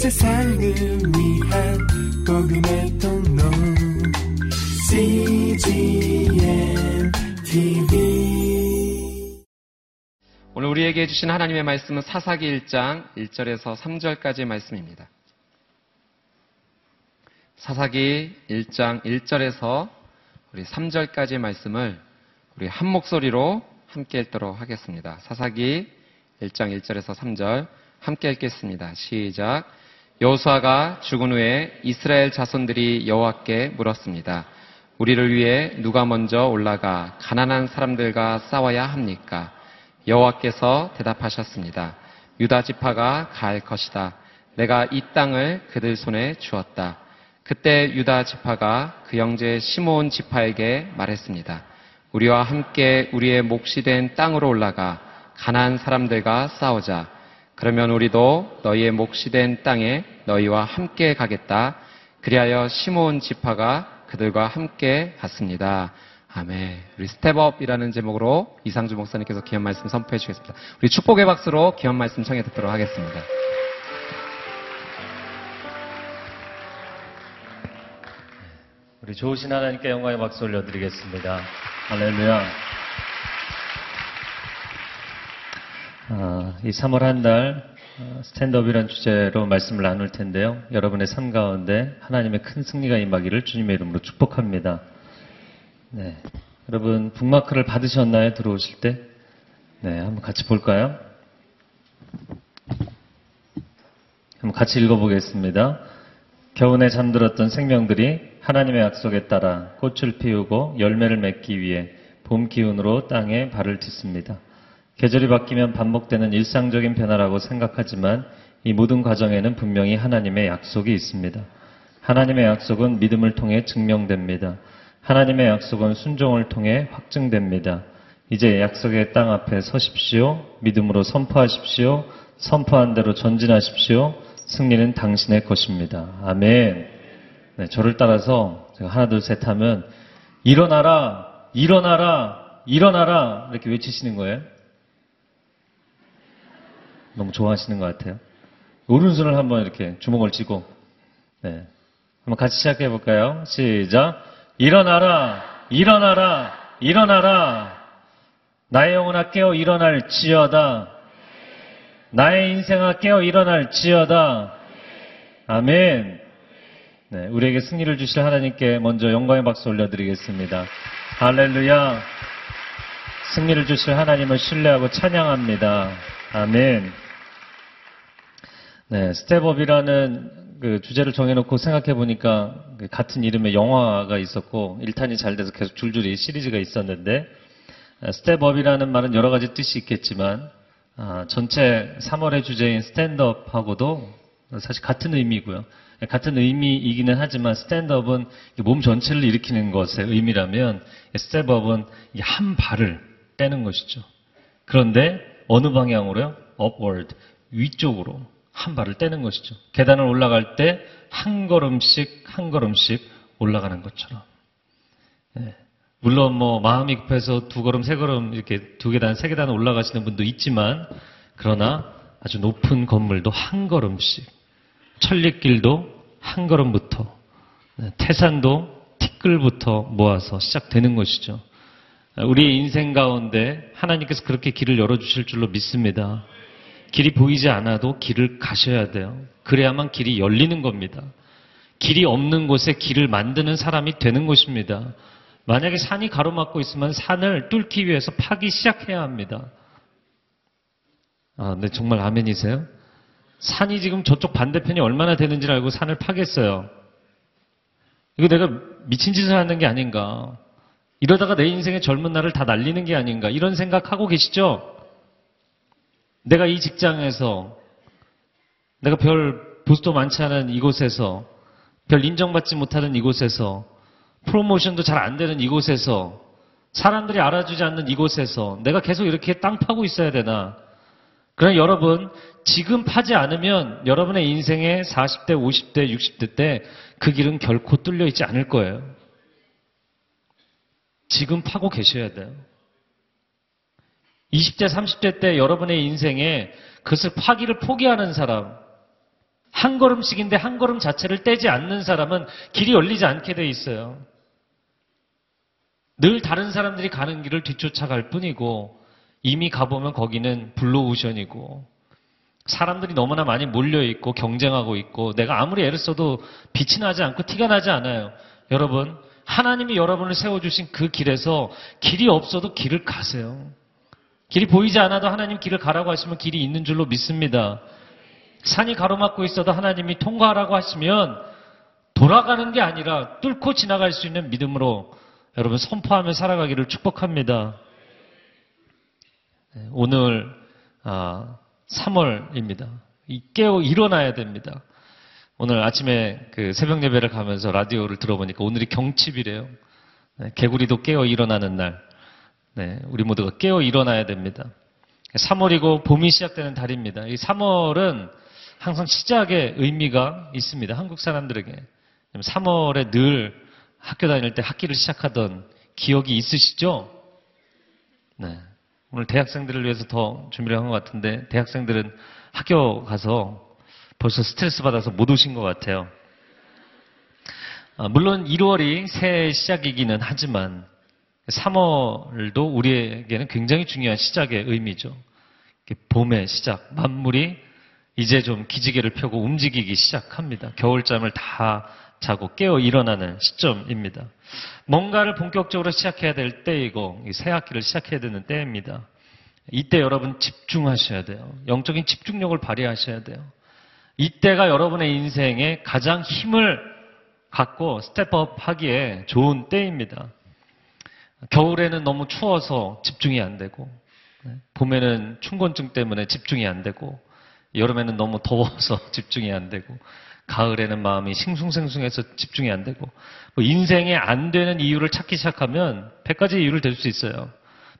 세상을 위한 복음의 통로 CGM TV 오늘 우리에게 주신 하나님의 말씀은 사사기 1장 1절에서 3절까지의 말씀입니다. 사사기 1장 1절에서 우리 3절까지의 말씀을 우리 한 목소리로 함께 읽도록 하겠습니다. 사사기 1장 1절에서 3절 함께 읽겠습니다. 시작. 여호수아가 죽은 후에 이스라엘 자손들이 여호와께 물었습니다. 우리를 위해 누가 먼저 올라가 가난한 사람들과 싸워야 합니까? 여호와께서 대답하셨습니다. 유다 지파가 가할 것이다. 내가 이 땅을 그들 손에 주었다. 그때 유다 지파가 그 형제 시몬 지파에게 말했습니다. 우리와 함께 우리의 몫이 된 땅으로 올라가 가나안 사람들과 싸우자. 그러면 우리도 너희의 몫이 된 땅에 너희와 함께 가겠다. 그리하여 시므온 지파가 그들과 함께 갔습니다. 아멘. 우리 step up이라는 제목으로 이상준 목사님께서 귀한 말씀 선포해 주겠습니다. 우리 축복의 박수로 귀한 말씀 청해 듣도록 하겠습니다. 우리 좋으신 하나님께 영광의 박수 올려드리겠습니다. 할렐루야. 아, 이 3월 한 달 스탠드업이란 주제로 말씀을 나눌 텐데요. 여러분의 삶 가운데 하나님의 큰 승리가 임하기를 주님의 이름으로 축복합니다. 네. 여러분 북마크를 받으셨나요? 들어오실 때? 네, 한번 같이 볼까요? 한번 같이 읽어보겠습니다. 겨우내 잠들었던 생명들이 하나님의 약속에 따라 꽃을 피우고 열매를 맺기 위해 봄 기운으로 땅에 발을 딛습니다. 계절이 바뀌면 반복되는 일상적인 변화라고 생각하지만 이 모든 과정에는 분명히 하나님의 약속이 있습니다. 하나님의 약속은 믿음을 통해 증명됩니다. 하나님의 약속은 순종을 통해 확증됩니다. 이제 약속의 땅 앞에 서십시오. 믿음으로 선포하십시오. 선포한 대로 전진하십시오. 승리는 당신의 것입니다. 아멘. 네, 저를 따라서 하나 둘 셋 하면 일어나라, 일어나라, 일어나라 이렇게 외치시는 거예요. 너무 좋아하시는 것 같아요. 오른손을 한번 이렇게 주먹을 쥐고, 네. 한번 같이 시작해 볼까요? 시작. 일어나라, 일어나라, 일어나라. 나의 영혼아 깨어 일어날 지어다. 나의 인생아 깨어 일어날 지어다. 아멘. 네, 우리에게 승리를 주실 하나님께 먼저 영광의 박수 올려드리겠습니다. 할렐루야. 승리를 주실 하나님을 신뢰하고 찬양합니다. 아멘. 네, step up이라는 그 주제를 정해놓고 생각해 보니까 그 같은 이름의 영화가 있었고 1탄이 잘 돼서 계속 줄줄이 시리즈가 있었는데 step up이라는 말은 여러 가지 뜻이 있겠지만 아, 전체 3월의 주제인 stand up하고도 사실 같은 의미고요. 같은 의미이기는 하지만 stand up은 몸 전체를 일으키는 것의 의미라면 step up은 한 발을 떼는 것이죠. 그런데 어느 방향으로요? upward, 위쪽으로 한 발을 떼는 것이죠. 계단을 올라갈 때 한 걸음씩 한 걸음씩 올라가는 것처럼. 네. 물론 뭐 마음이 급해서 두 걸음 세 걸음 이렇게 두 계단 세 계단 올라가시는 분도 있지만 그러나 아주 높은 건물도 한 걸음씩 천리길도 한 걸음부터 네. 태산도 티끌부터 모아서 시작되는 것이죠. 우리의 인생 가운데 하나님께서 그렇게 길을 열어주실 줄로 믿습니다. 길이 보이지 않아도 길을 가셔야 돼요. 그래야만 길이 열리는 겁니다. 길이 없는 곳에 길을 만드는 사람이 되는 것입니다. 만약에 산이 가로막고 있으면 산을 뚫기 위해서 파기 시작해야 합니다. 아, 네, 정말 아멘이세요? 산이 지금 저쪽 반대편이 얼마나 되는지를 알고 산을 파겠어요. 이거 내가 미친 짓을 하는 게 아닌가. 이러다가 내 인생의 젊은 날을 다 날리는 게 아닌가. 이런 생각하고 계시죠? 내가 이 직장에서, 내가 별 부스도 많지 않은 이곳에서, 별 인정받지 못하는 이곳에서, 프로모션도 잘 안 되는 이곳에서, 사람들이 알아주지 않는 이곳에서, 내가 계속 이렇게 땅 파고 있어야 되나. 그러나 여러분, 지금 파지 않으면 여러분의 인생의 40대, 50대, 60대 때 그 길은 결코 뚫려 있지 않을 거예요. 지금 파고 계셔야 돼요. 20대, 30대 때 여러분의 인생에 그것을 파기를 포기하는 사람, 한 걸음씩인데 한 걸음 자체를 떼지 않는 사람은 길이 열리지 않게 돼 있어요. 늘 다른 사람들이 가는 길을 뒤쫓아갈 뿐이고 이미 가보면 거기는 블루오션이고 사람들이 너무나 많이 몰려 있고 경쟁하고 있고 내가 아무리 애를 써도 빛이 나지 않고 티가 나지 않아요. 여러분 하나님이 여러분을 세워주신 그 길에서 길이 없어도 길을 가세요. 길이 보이지 않아도 하나님 길을 가라고 하시면 길이 있는 줄로 믿습니다. 산이 가로막고 있어도 하나님이 통과하라고 하시면 돌아가는 게 아니라 뚫고 지나갈 수 있는 믿음으로 여러분 선포하며 살아가기를 축복합니다. 네, 오늘 아, 3월입니다. 깨어 일어나야 됩니다. 오늘 아침에 그 새벽 예배를 가면서 라디오를 들어보니까 오늘이 경칩이래요. 네, 개구리도 깨어 일어나는 날. 네, 우리 모두가 깨어 일어나야 됩니다. 3월이고 봄이 시작되는 달입니다. 이 3월은 항상 시작의 의미가 있습니다. 한국 사람들에게. 3월에 늘 학교 다닐 때 학기를 시작하던 기억이 있으시죠? 네. 오늘 대학생들을 위해서 더 준비를 한 것 같은데 대학생들은 학교 가서 벌써 스트레스 받아서 못 오신 것 같아요. 아, 물론 1월이 새해 시작이기는 하지만 3월도 우리에게는 굉장히 중요한 시작의 의미죠. 봄의 시작, 만물이 이제 좀 기지개를 펴고 움직이기 시작합니다. 겨울잠을 다 자고 깨어 일어나는 시점입니다. 뭔가를 본격적으로 시작해야 될 때이고 새 학기를 시작해야 되는 때입니다. 이때 여러분 집중하셔야 돼요. 영적인 집중력을 발휘하셔야 돼요. 이때가 여러분의 인생에 가장 힘을 갖고 step up 하기에 좋은 때입니다. 겨울에는 너무 추워서 집중이 안 되고, 네, 봄에는 춘곤증 때문에 집중이 안 되고, 여름에는 너무 더워서 집중이 안 되고, 가을에는 마음이 싱숭생숭해서 집중이 안 되고, 뭐 인생에 안 되는 이유를 찾기 시작하면 100가지 이유를 댈 수 있어요.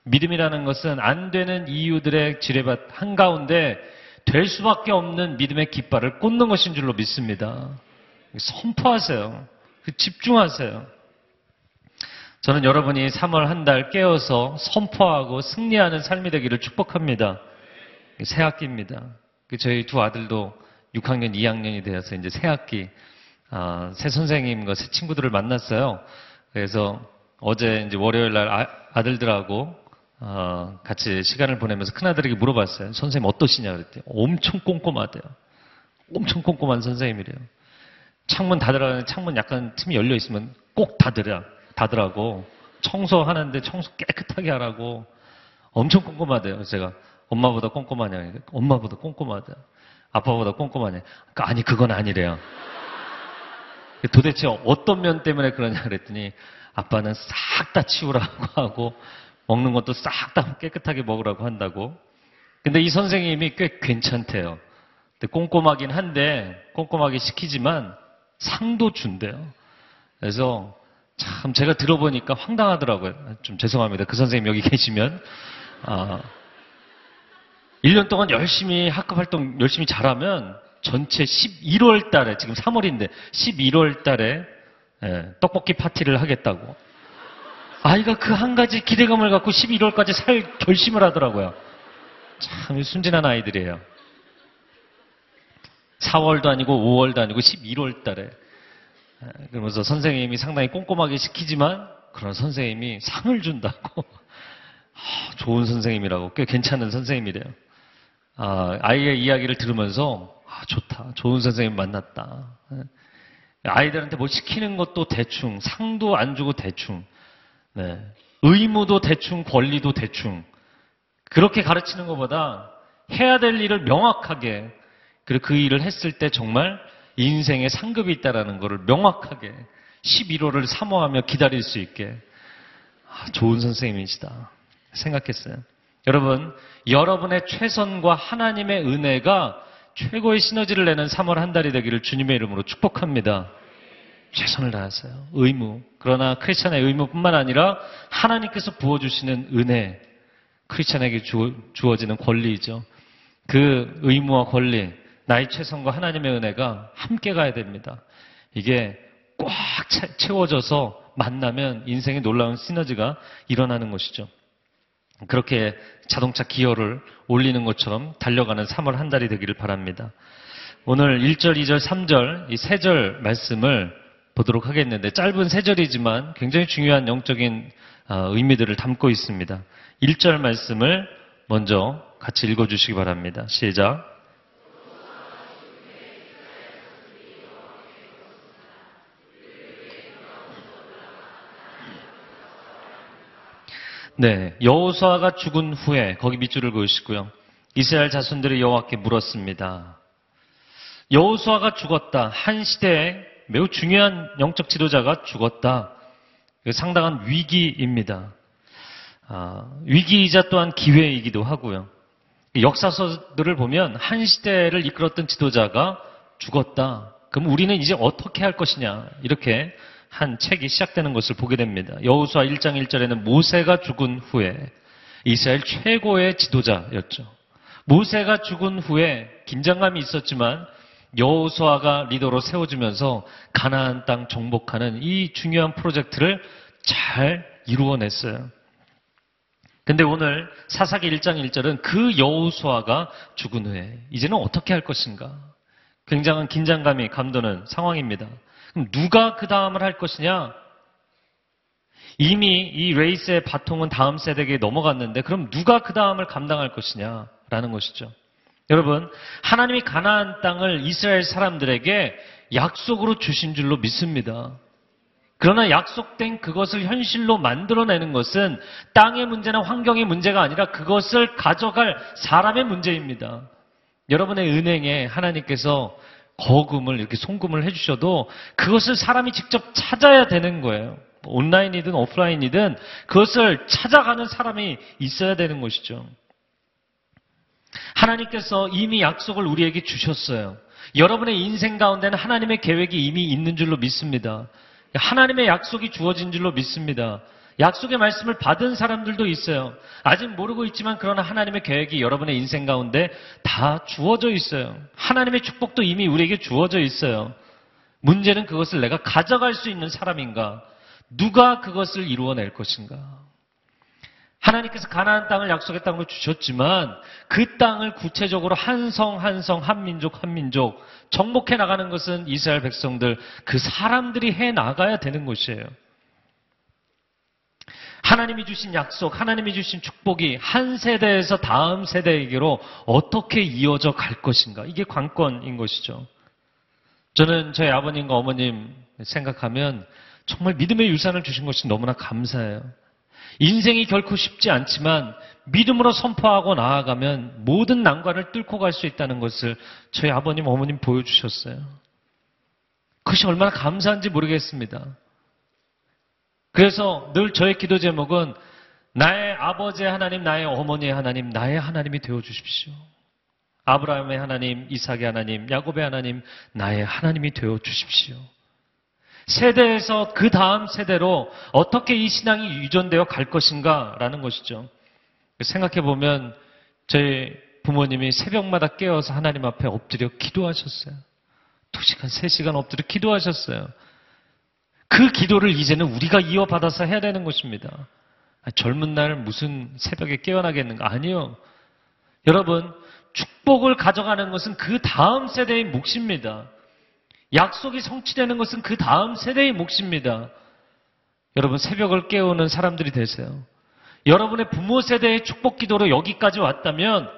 믿음이라는 것은 안 되는 이유들의 지뢰밭 한가운데 될 수밖에 없는 믿음의 깃발을 꽂는 것인 줄로 믿습니다. 선포하세요. 그 집중하세요. 저는 여러분이 3월 한 달 깨어서 선포하고 승리하는 삶이 되기를 축복합니다. 새 학기입니다. 그 저희 두 아들도 6학년, 2학년이 되어서 이제 새 학기, 아, 새 선생님과 새 친구들을 만났어요. 그래서 어제 이제 월요일 날 아, 들들하고 어, 같이 시간을 보내면서 큰아들에게 물어봤어요. 선생님 어떠시냐 그랬더니 엄청 꼼꼼하대요. 엄청 꼼꼼한 선생님이래요. 창문 닫으라는 창문 약간 틈이 열려 있으면 꼭 닫으라. 닫으라고. 청소하는데 청소 깨끗하게 하라고. 엄청 꼼꼼하대요. 제가 엄마보다 꼼꼼하냐. 엄마보다 꼼꼼하다. 아빠보다 꼼꼼하냐. 그러니까 아니 그건 아니래요. 도대체 어떤 면 때문에 그러냐 그랬더니 아빠는 싹 다 치우라고 하고 먹는 것도 싹 다 깨끗하게 먹으라고 한다고. 근데 이 선생님이 꽤 괜찮대요. 꼼꼼하긴 한데 꼼꼼하게 시키지만 상도 준대요. 그래서 참 제가 들어보니까 황당하더라고요. 좀 죄송합니다. 그 선생님 여기 계시면 아, 1년 동안 열심히 학급 활동 열심히 잘하면 전체 11월 달에 지금 3월인데 11월 달에 예, 떡볶이 파티를 하겠다고. 아이가 그 한 가지 기대감을 갖고 11월까지 살 결심을 하더라고요. 참 순진한 아이들이에요. 4월도 아니고 5월도 아니고 11월 달에. 그러면서 선생님이 상당히 꼼꼼하게 시키지만 그런 선생님이 상을 준다고. 아, 좋은 선생님이라고 꽤 괜찮은 선생님이래요. 아, 아이의 이야기를 들으면서 아, 좋다. 좋은 선생님 만났다. 아이들한테 뭐 시키는 것도 대충, 상도 안 주고 대충. 네. 의무도 대충, 권리도 대충. 그렇게 가르치는 것보다 해야 될 일을 명확하게, 그리고 그 일을 했을 때 정말 인생에 상급이 있다라는 것을 명확하게 11호를 사모하며 기다릴 수 있게 아, 좋은 선생님이시다 생각했어요. 여러분, 여러분의 최선과 하나님의 은혜가 최고의 시너지를 내는 3월 한 달이 되기를 주님의 이름으로 축복합니다. 최선을 다하세요. 의무. 그러나 크리스천의 의무뿐만 아니라 하나님께서 부어주시는 은혜, 크리스천에게 주어지는 권리이죠. 그 의무와 권리, 나의 최선과 하나님의 은혜가 함께 가야 됩니다. 이게 꽉 채워져서 만나면 인생의 놀라운 시너지가 일어나는 것이죠. 그렇게 자동차 기어를 올리는 것처럼 달려가는 3월 한 달이 되기를 바랍니다. 오늘 1절, 2절, 3절 이 세 절 말씀을 보도록 하겠는데 짧은 세 절이지만 굉장히 중요한 영적인 아, 의미들을 담고 있습니다. 1절 말씀을 먼저 같이 읽어 주시기 바랍니다. 시작. 네, 여호수아가 죽은 후에 거기 밑줄을 그으시고요. 이스라엘 자손들이 여호와께 물었습니다. 여호수아가 죽었다. 한 시대에 매우 중요한 영적 지도자가 죽었다. 상당한 위기입니다. 아, 위기이자 또한 기회이기도 하고요. 역사서들을 보면 한 시대를 이끌었던 지도자가 죽었다. 그럼 우리는 이제 어떻게 할 것이냐 이렇게 한 책이 시작되는 것을 보게 됩니다. 여호수아 1장 1절에는 모세가 죽은 후에 이스라엘 최고의 지도자였죠. 모세가 죽은 후에 긴장감이 있었지만 여호수아가 리더로 세워지면서 가나안 땅 정복하는 이 중요한 프로젝트를 잘 이루어냈어요. 근데 오늘 사사기 1장 1절은 그 여호수아가 죽은 후에 이제는 어떻게 할 것인가? 굉장한 긴장감이 감도는 상황입니다. 그럼 누가 그 다음을 할 것이냐? 이미 이 레이스의 바통은 다음 세대에게 넘어갔는데 그럼 누가 그 다음을 감당할 것이냐라는 것이죠. 여러분, 하나님이 가나안 땅을 이스라엘 사람들에게 약속으로 주신 줄로 믿습니다. 그러나 약속된 그것을 현실로 만들어내는 것은 땅의 문제나 환경의 문제가 아니라 그것을 가져갈 사람의 문제입니다. 여러분의 은행에 하나님께서 거금을 이렇게 송금을 해주셔도 그것을 사람이 직접 찾아야 되는 거예요. 온라인이든 오프라인이든 그것을 찾아가는 사람이 있어야 되는 것이죠. 하나님께서 이미 약속을 우리에게 주셨어요. 여러분의 인생 가운데는 하나님의 계획이 이미 있는 줄로 믿습니다. 하나님의 약속이 주어진 줄로 믿습니다. 약속의 말씀을 받은 사람들도 있어요. 아직 모르고 있지만 그러나 하나님의 계획이 여러분의 인생 가운데 다 주어져 있어요. 하나님의 축복도 이미 우리에게 주어져 있어요. 문제는 그것을 내가 가져갈 수 있는 사람인가? 누가 그것을 이루어낼 것인가? 하나님께서 가나안 땅을 약속의 땅으로 주셨지만 그 땅을 구체적으로 한성 한성 한 민족 한 민족 정복해 나가는 것은 이스라엘 백성들 그 사람들이 해 나가야 되는 것이에요. 하나님이 주신 약속, 하나님이 주신 축복이 한 세대에서 다음 세대에게로 어떻게 이어져 갈 것인가. 이게 관건인 것이죠. 저는 저희 아버님과 어머님 생각하면 정말 믿음의 유산을 주신 것이 너무나 감사해요. 인생이 결코 쉽지 않지만 믿음으로 선포하고 나아가면 모든 난관을 뚫고 갈 수 있다는 것을 저희 아버님, 어머님 보여주셨어요. 그것이 얼마나 감사한지 모르겠습니다. 그래서 늘 저의 기도 제목은 나의 아버지의 하나님, 나의 어머니의 하나님, 나의 하나님이 되어 주십시오. 아브라함의 하나님, 이삭의 하나님, 야곱의 하나님, 나의 하나님이 되어 주십시오. 세대에서 그 다음 세대로 어떻게 이 신앙이 유전되어 갈 것인가라는 것이죠. 생각해 보면 저희 부모님이 새벽마다 깨어서 하나님 앞에 엎드려 기도하셨어요. 두 시간, 세 시간 엎드려 기도하셨어요. 그 기도를 이제는 우리가 이어받아서 해야 되는 것입니다. 젊은 날 무슨 새벽에 깨어나겠는가? 아니요. 여러분, 축복을 가져가는 것은 그 다음 세대의 몫입니다. 약속이 성취되는 것은 그 다음 세대의 몫입니다. 여러분, 새벽을 깨우는 사람들이 되세요. 여러분의 부모 세대의 축복 기도로 여기까지 왔다면,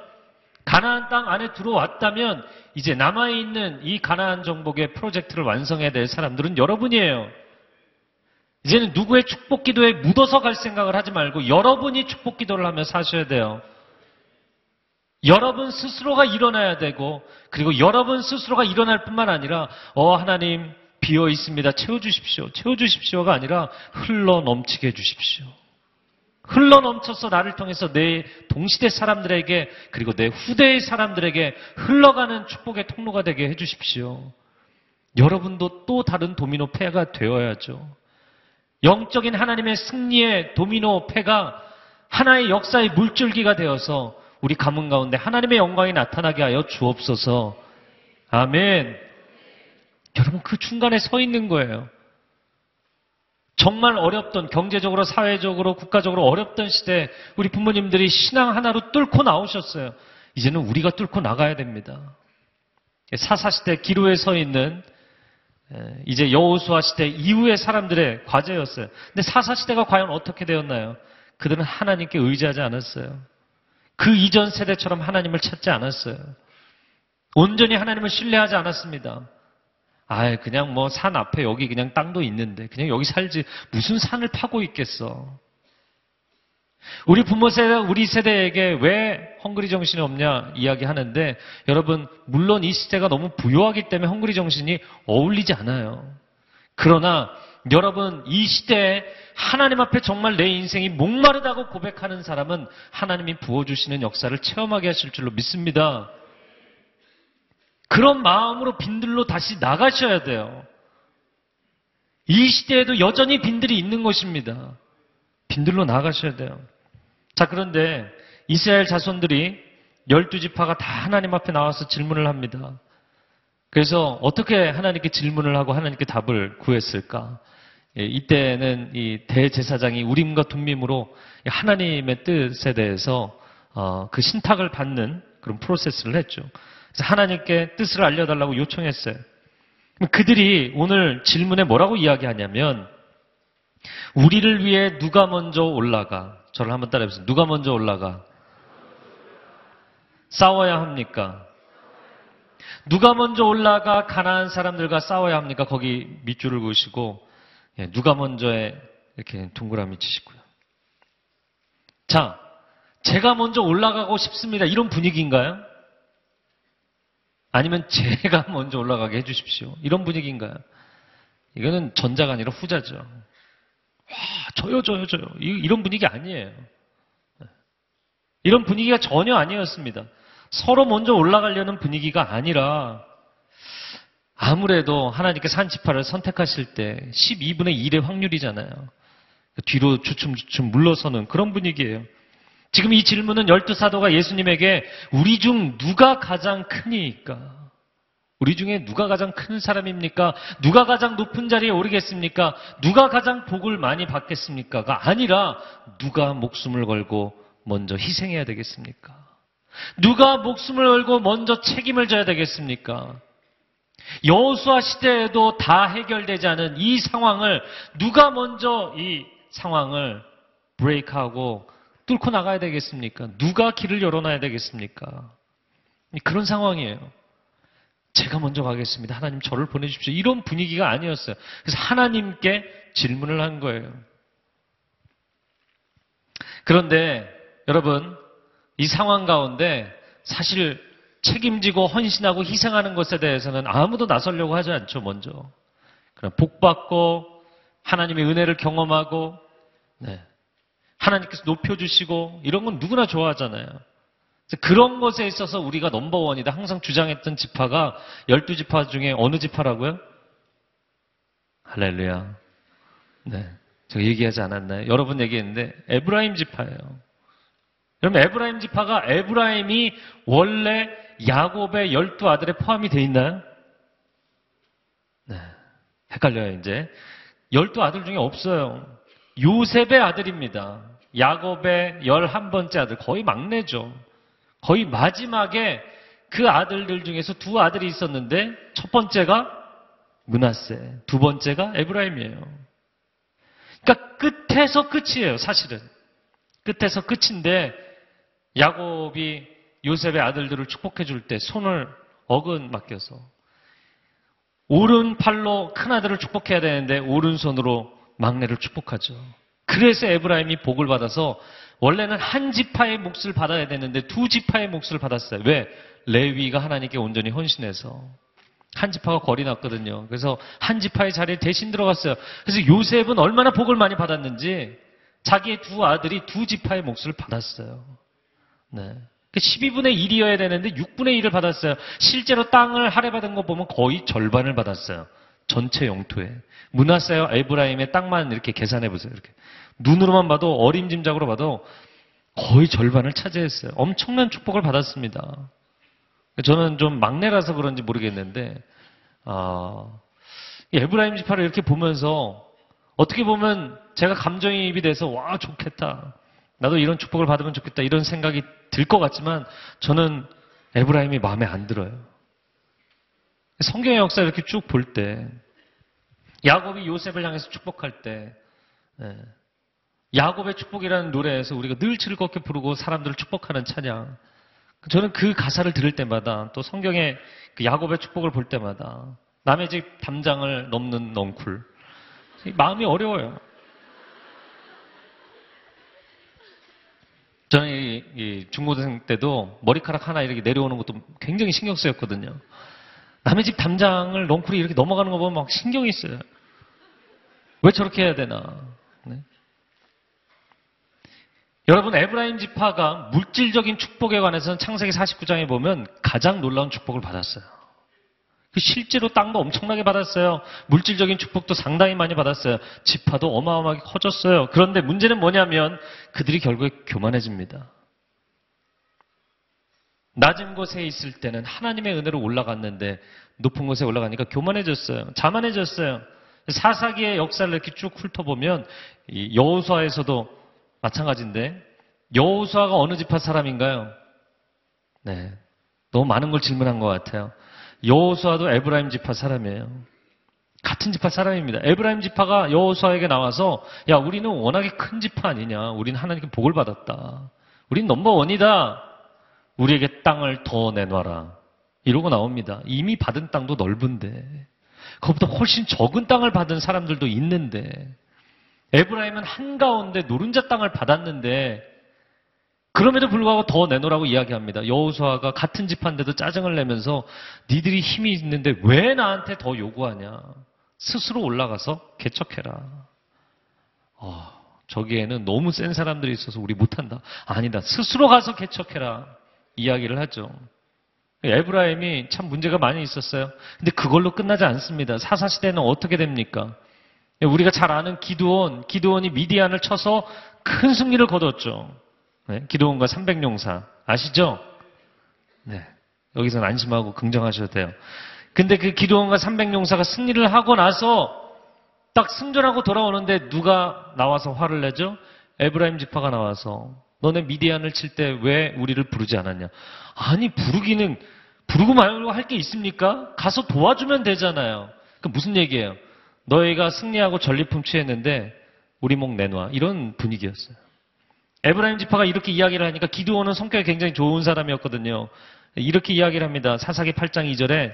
가나안 땅 안에 들어왔다면, 이제 남아 있는 이 가나안 정복의 프로젝트를 완성해야 될 사람들은 여러분이에요. 이제는 누구의 축복 기도에 묻어서 갈 생각을 하지 말고 여러분이 축복 기도를 하며 사셔야 돼요. 여러분 스스로가 일어나야 되고 그리고 여러분 스스로가 일어날 뿐만 아니라 어 하나님 비어 있습니다. 채워 주십시오. 채워 주십시오가 아니라 흘러 넘치게 해 주십시오. 흘러 넘쳐서 나를 통해서 내 동시대 사람들에게 그리고 내 후대의 사람들에게 흘러가는 축복의 통로가 되게 해 주십시오. 여러분도 또 다른 도미노 패가 되어야죠. 영적인 하나님의 승리의 도미노 패가 하나의 역사의 물줄기가 되어서 우리 가문 가운데 하나님의 영광이 나타나게 하여 주옵소서. 아멘. 여러분 그 중간에 서 있는 거예요. 정말 어렵던 경제적으로 사회적으로 국가적으로 어렵던 시대 우리 부모님들이 신앙 하나로 뚫고 나오셨어요. 이제는 우리가 뚫고 나가야 됩니다. 사사 시대 기로에 서 있는 에, 이제 여호수아 시대 이후의 사람들의 과제였어요. 근데 사사 시대가 과연 어떻게 되었나요? 그들은 하나님께 의지하지 않았어요. 그 이전 세대처럼 하나님을 찾지 않았어요. 온전히 하나님을 신뢰하지 않았습니다. 아, 그냥 뭐 산 앞에 여기 그냥 땅도 있는데 그냥 여기 살지 무슨 산을 파고 있겠어. 우리 부모 세대, 우리 세대에게 왜 헝그리 정신이 없냐 이야기하는데 여러분 물론 이 시대가 너무 부유하기 때문에 헝그리 정신이 어울리지 않아요. 그러나 여러분 이 시대에 하나님 앞에 정말 내 인생이 목마르다고 고백하는 사람은 하나님이 부어주시는 역사를 체험하게 하실 줄로 믿습니다. 그런 마음으로 빈들로 다시 나가셔야 돼요. 이 시대에도 여전히 빈들이 있는 것입니다. 빈들로 나가셔야 돼요. 자, 그런데 이스라엘 자손들이 열두 지파가 다 하나님 앞에 나와서 질문을 합니다. 그래서 어떻게 하나님께 질문을 하고 하나님께 답을 구했을까? 예, 이때는 이 대제사장이 우림과 둠밈으로 하나님의 뜻에 대해서 어, 그 신탁을 받는 그런 프로세스를 했죠. 그래서 하나님께 뜻을 알려달라고 요청했어요. 그들이 오늘 질문에 뭐라고 이야기하냐면 우리를 위해 누가 먼저 올라가? 저를 한번 따라해보세요. 누가 먼저 올라가? 싸워야 합니까? 누가 먼저 올라가 가난한 사람들과 싸워야 합니까? 거기 밑줄을 그으시고 예, 누가 먼저에 이렇게 동그라미 치시고요. 자, 제가 먼저 올라가고 싶습니다. 이런 분위기인가요? 아니면 제가 먼저 올라가게 해주십시오. 이런 분위기인가요? 이거는 전자가 아니라 후자죠. 와, 저요, 저요, 저요. 이런 분위기 아니에요. 이런 분위기가 전혀 아니었습니다. 서로 먼저 올라가려는 분위기가 아니라 아무래도 하나님께 산지파를 선택하실 때 12분의 1의 확률이잖아요. 뒤로 주춤주춤 물러서는 그런 분위기예요. 지금 이 질문은 열두 사도가 예수님에게 우리 중 누가 가장 크니까? 우리 중에 누가 가장 큰 사람입니까? 누가 가장 높은 자리에 오르겠습니까? 누가 가장 복을 많이 받겠습니까?가 아니라 누가 목숨을 걸고 먼저 희생해야 되겠습니까? 누가 목숨을 걸고 먼저 책임을 져야 되겠습니까? 여호수아 시대에도 다 해결되지 않은 이 상황을 누가 먼저 이 상황을 브레이크하고 뚫고 나가야 되겠습니까? 누가 길을 열어놔야 되겠습니까? 그런 상황이에요. 제가 먼저 가겠습니다. 하나님 저를 보내주십시오. 이런 분위기가 아니었어요. 그래서 하나님께 질문을 한 거예요. 그런데 여러분, 이 상황 가운데 사실 책임지고 헌신하고 희생하는 것에 대해서는 아무도 나서려고 하지 않죠, 먼저. 그럼 복받고 하나님의 은혜를 경험하고 네. 하나님께서 높여주시고 이런 건 누구나 좋아하잖아요. 그런 것에 있어서 우리가 넘버원이다. 항상 주장했던 지파가 열두 지파 중에 어느 지파라고요? 할렐루야. 네. 제가 얘기하지 않았나요? 여러분 얘기했는데 에브라임 지파예요. 여러분 에브라임 지파가 에브라임이 원래 야곱의 열두 아들에 포함이 돼 있나요? 네. 헷갈려요, 이제. 열두 아들 중에 없어요. 요셉의 아들입니다. 야곱의 열한 번째 아들, 거의 막내죠. 거의 마지막에 그 아들들 중에서 두 아들이 있었는데 첫 번째가 문하세, 두 번째가 에브라임이에요. 그러니까 끝에서 끝이에요, 사실은. 끝에서 끝인데 야곱이 요셉의 아들들을 축복해 줄 때 손을 어근 맡겨서 오른팔로 큰 아들을 축복해야 되는데 오른손으로 막내를 축복하죠. 그래서 에브라임이 복을 받아서 원래는 한 지파의 몫을 받아야 되는데 두 지파의 몫을 받았어요. 왜? 레위가 하나님께 온전히 헌신해서 한 지파가 거리 났거든요. 그래서 한 지파의 자리에 대신 들어갔어요. 그래서 요셉은 얼마나 복을 많이 받았는지 자기의 두 아들이 두 지파의 몫을 받았어요. 네. 12분의 1이어야 되는데 6분의 1을 받았어요. 실제로 땅을 할애받은 거 보면 거의 절반을 받았어요. 전체 영토에. 문하세요 에브라임의 땅만 이렇게 계산해 보세요. 이렇게. 눈으로만 봐도 어림짐작으로 봐도 거의 절반을 차지했어요. 엄청난 축복을 받았습니다. 저는 좀 막내라서 그런지 모르겠는데 아, 에브라임 지파를 이렇게 보면서 어떻게 보면 제가 감정이입이 돼서 와 좋겠다. 나도 이런 축복을 받으면 좋겠다. 이런 생각이 들 것 같지만 저는 에브라임이 마음에 안 들어요. 성경의 역사 이렇게 쭉 볼 때, 야곱이 요셉을 향해서 축복할 때, 예, 야곱의 축복이라는 노래에서 우리가 늘 즐겁게 부르고 사람들을 축복하는 찬양. 저는 그 가사를 들을 때마다 또 성경의 그 야곱의 축복을 볼 때마다 남의 집 담장을 넘는 넝쿨. 마음이 어려워요. 저는 이, 이 중고등 때도 머리카락 하나 이렇게 내려오는 것도 굉장히 신경 쓰였거든요. 남의 집 담장을 넝쿨이 이렇게 넘어가는 거 보면 막 신경이 쓰여요. 왜 저렇게 해야 되나. 네. 여러분, 에브라임 지파가 물질적인 축복에 관해서는 창세기 49장에 보면 가장 놀라운 축복을 받았어요. 그 실제로 땅도 엄청나게 받았어요. 물질적인 축복도 상당히 많이 받았어요. 지파도 어마어마하게 커졌어요. 그런데 문제는 뭐냐면 그들이 결국에 교만해집니다. 낮은 곳에 있을 때는 하나님의 은혜로 올라갔는데 높은 곳에 올라가니까 교만해졌어요. 자만해졌어요. 사사기의 역사를 이렇게 쭉 훑어보면 여호수아에서도 마찬가지인데 여호수아가 어느 지파 사람인가요? 네, 너무 많은 걸 질문한 것 같아요. 여호수아도 에브라임 지파 사람이에요. 같은 지파 사람입니다. 에브라임 지파가 여호수아에게 나와서 야 우리는 워낙에 큰 지파 아니냐? 우리는 하나님께 복을 받았다. 우린 넘버 원이다. 우리에게 땅을 더 내놔라. 이러고 나옵니다. 이미 받은 땅도 넓은데 그것보다 훨씬 적은 땅을 받은 사람들도 있는데 에브라임은 한가운데 노른자 땅을 받았는데 그럼에도 불구하고 더 내놓으라고 이야기합니다. 여호수아가 같은 집한데도 짜증을 내면서 니들이 힘이 있는데 왜 나한테 더 요구하냐? 스스로 올라가서 개척해라. 어, 저기에는 너무 센 사람들이 있어서 우리 못한다. 아니다. 스스로 가서 개척해라. 이야기를 하죠. 에브라임이 참 문제가 많이 있었어요. 근데 그걸로 끝나지 않습니다. 사사시대는 어떻게 됩니까? 우리가 잘 아는 기드온, 기드온이 미디안을 쳐서 큰 승리를 거뒀죠. 네, 기드온과 300용사 아시죠? 네, 여기서는 안심하고 긍정하셔도 돼요. 근데 그 기드온과 300용사가 승리를 하고 나서 딱 승전하고 돌아오는데 누가 나와서 화를 내죠? 에브라임 지파가 나와서 너네 미디안을 칠 때 왜 우리를 부르지 않았냐? 아니 부르기는 부르고 말고 할 게 있습니까? 가서 도와주면 되잖아요. 그 무슨 얘기예요? 너희가 승리하고 전리품 취했는데 우리 목 내놔. 이런 분위기였어요. 에브라임 지파가 이렇게 이야기를 하니까 기드온은 성격이 굉장히 좋은 사람이었거든요. 이렇게 이야기를 합니다. 사사기 8장 2절에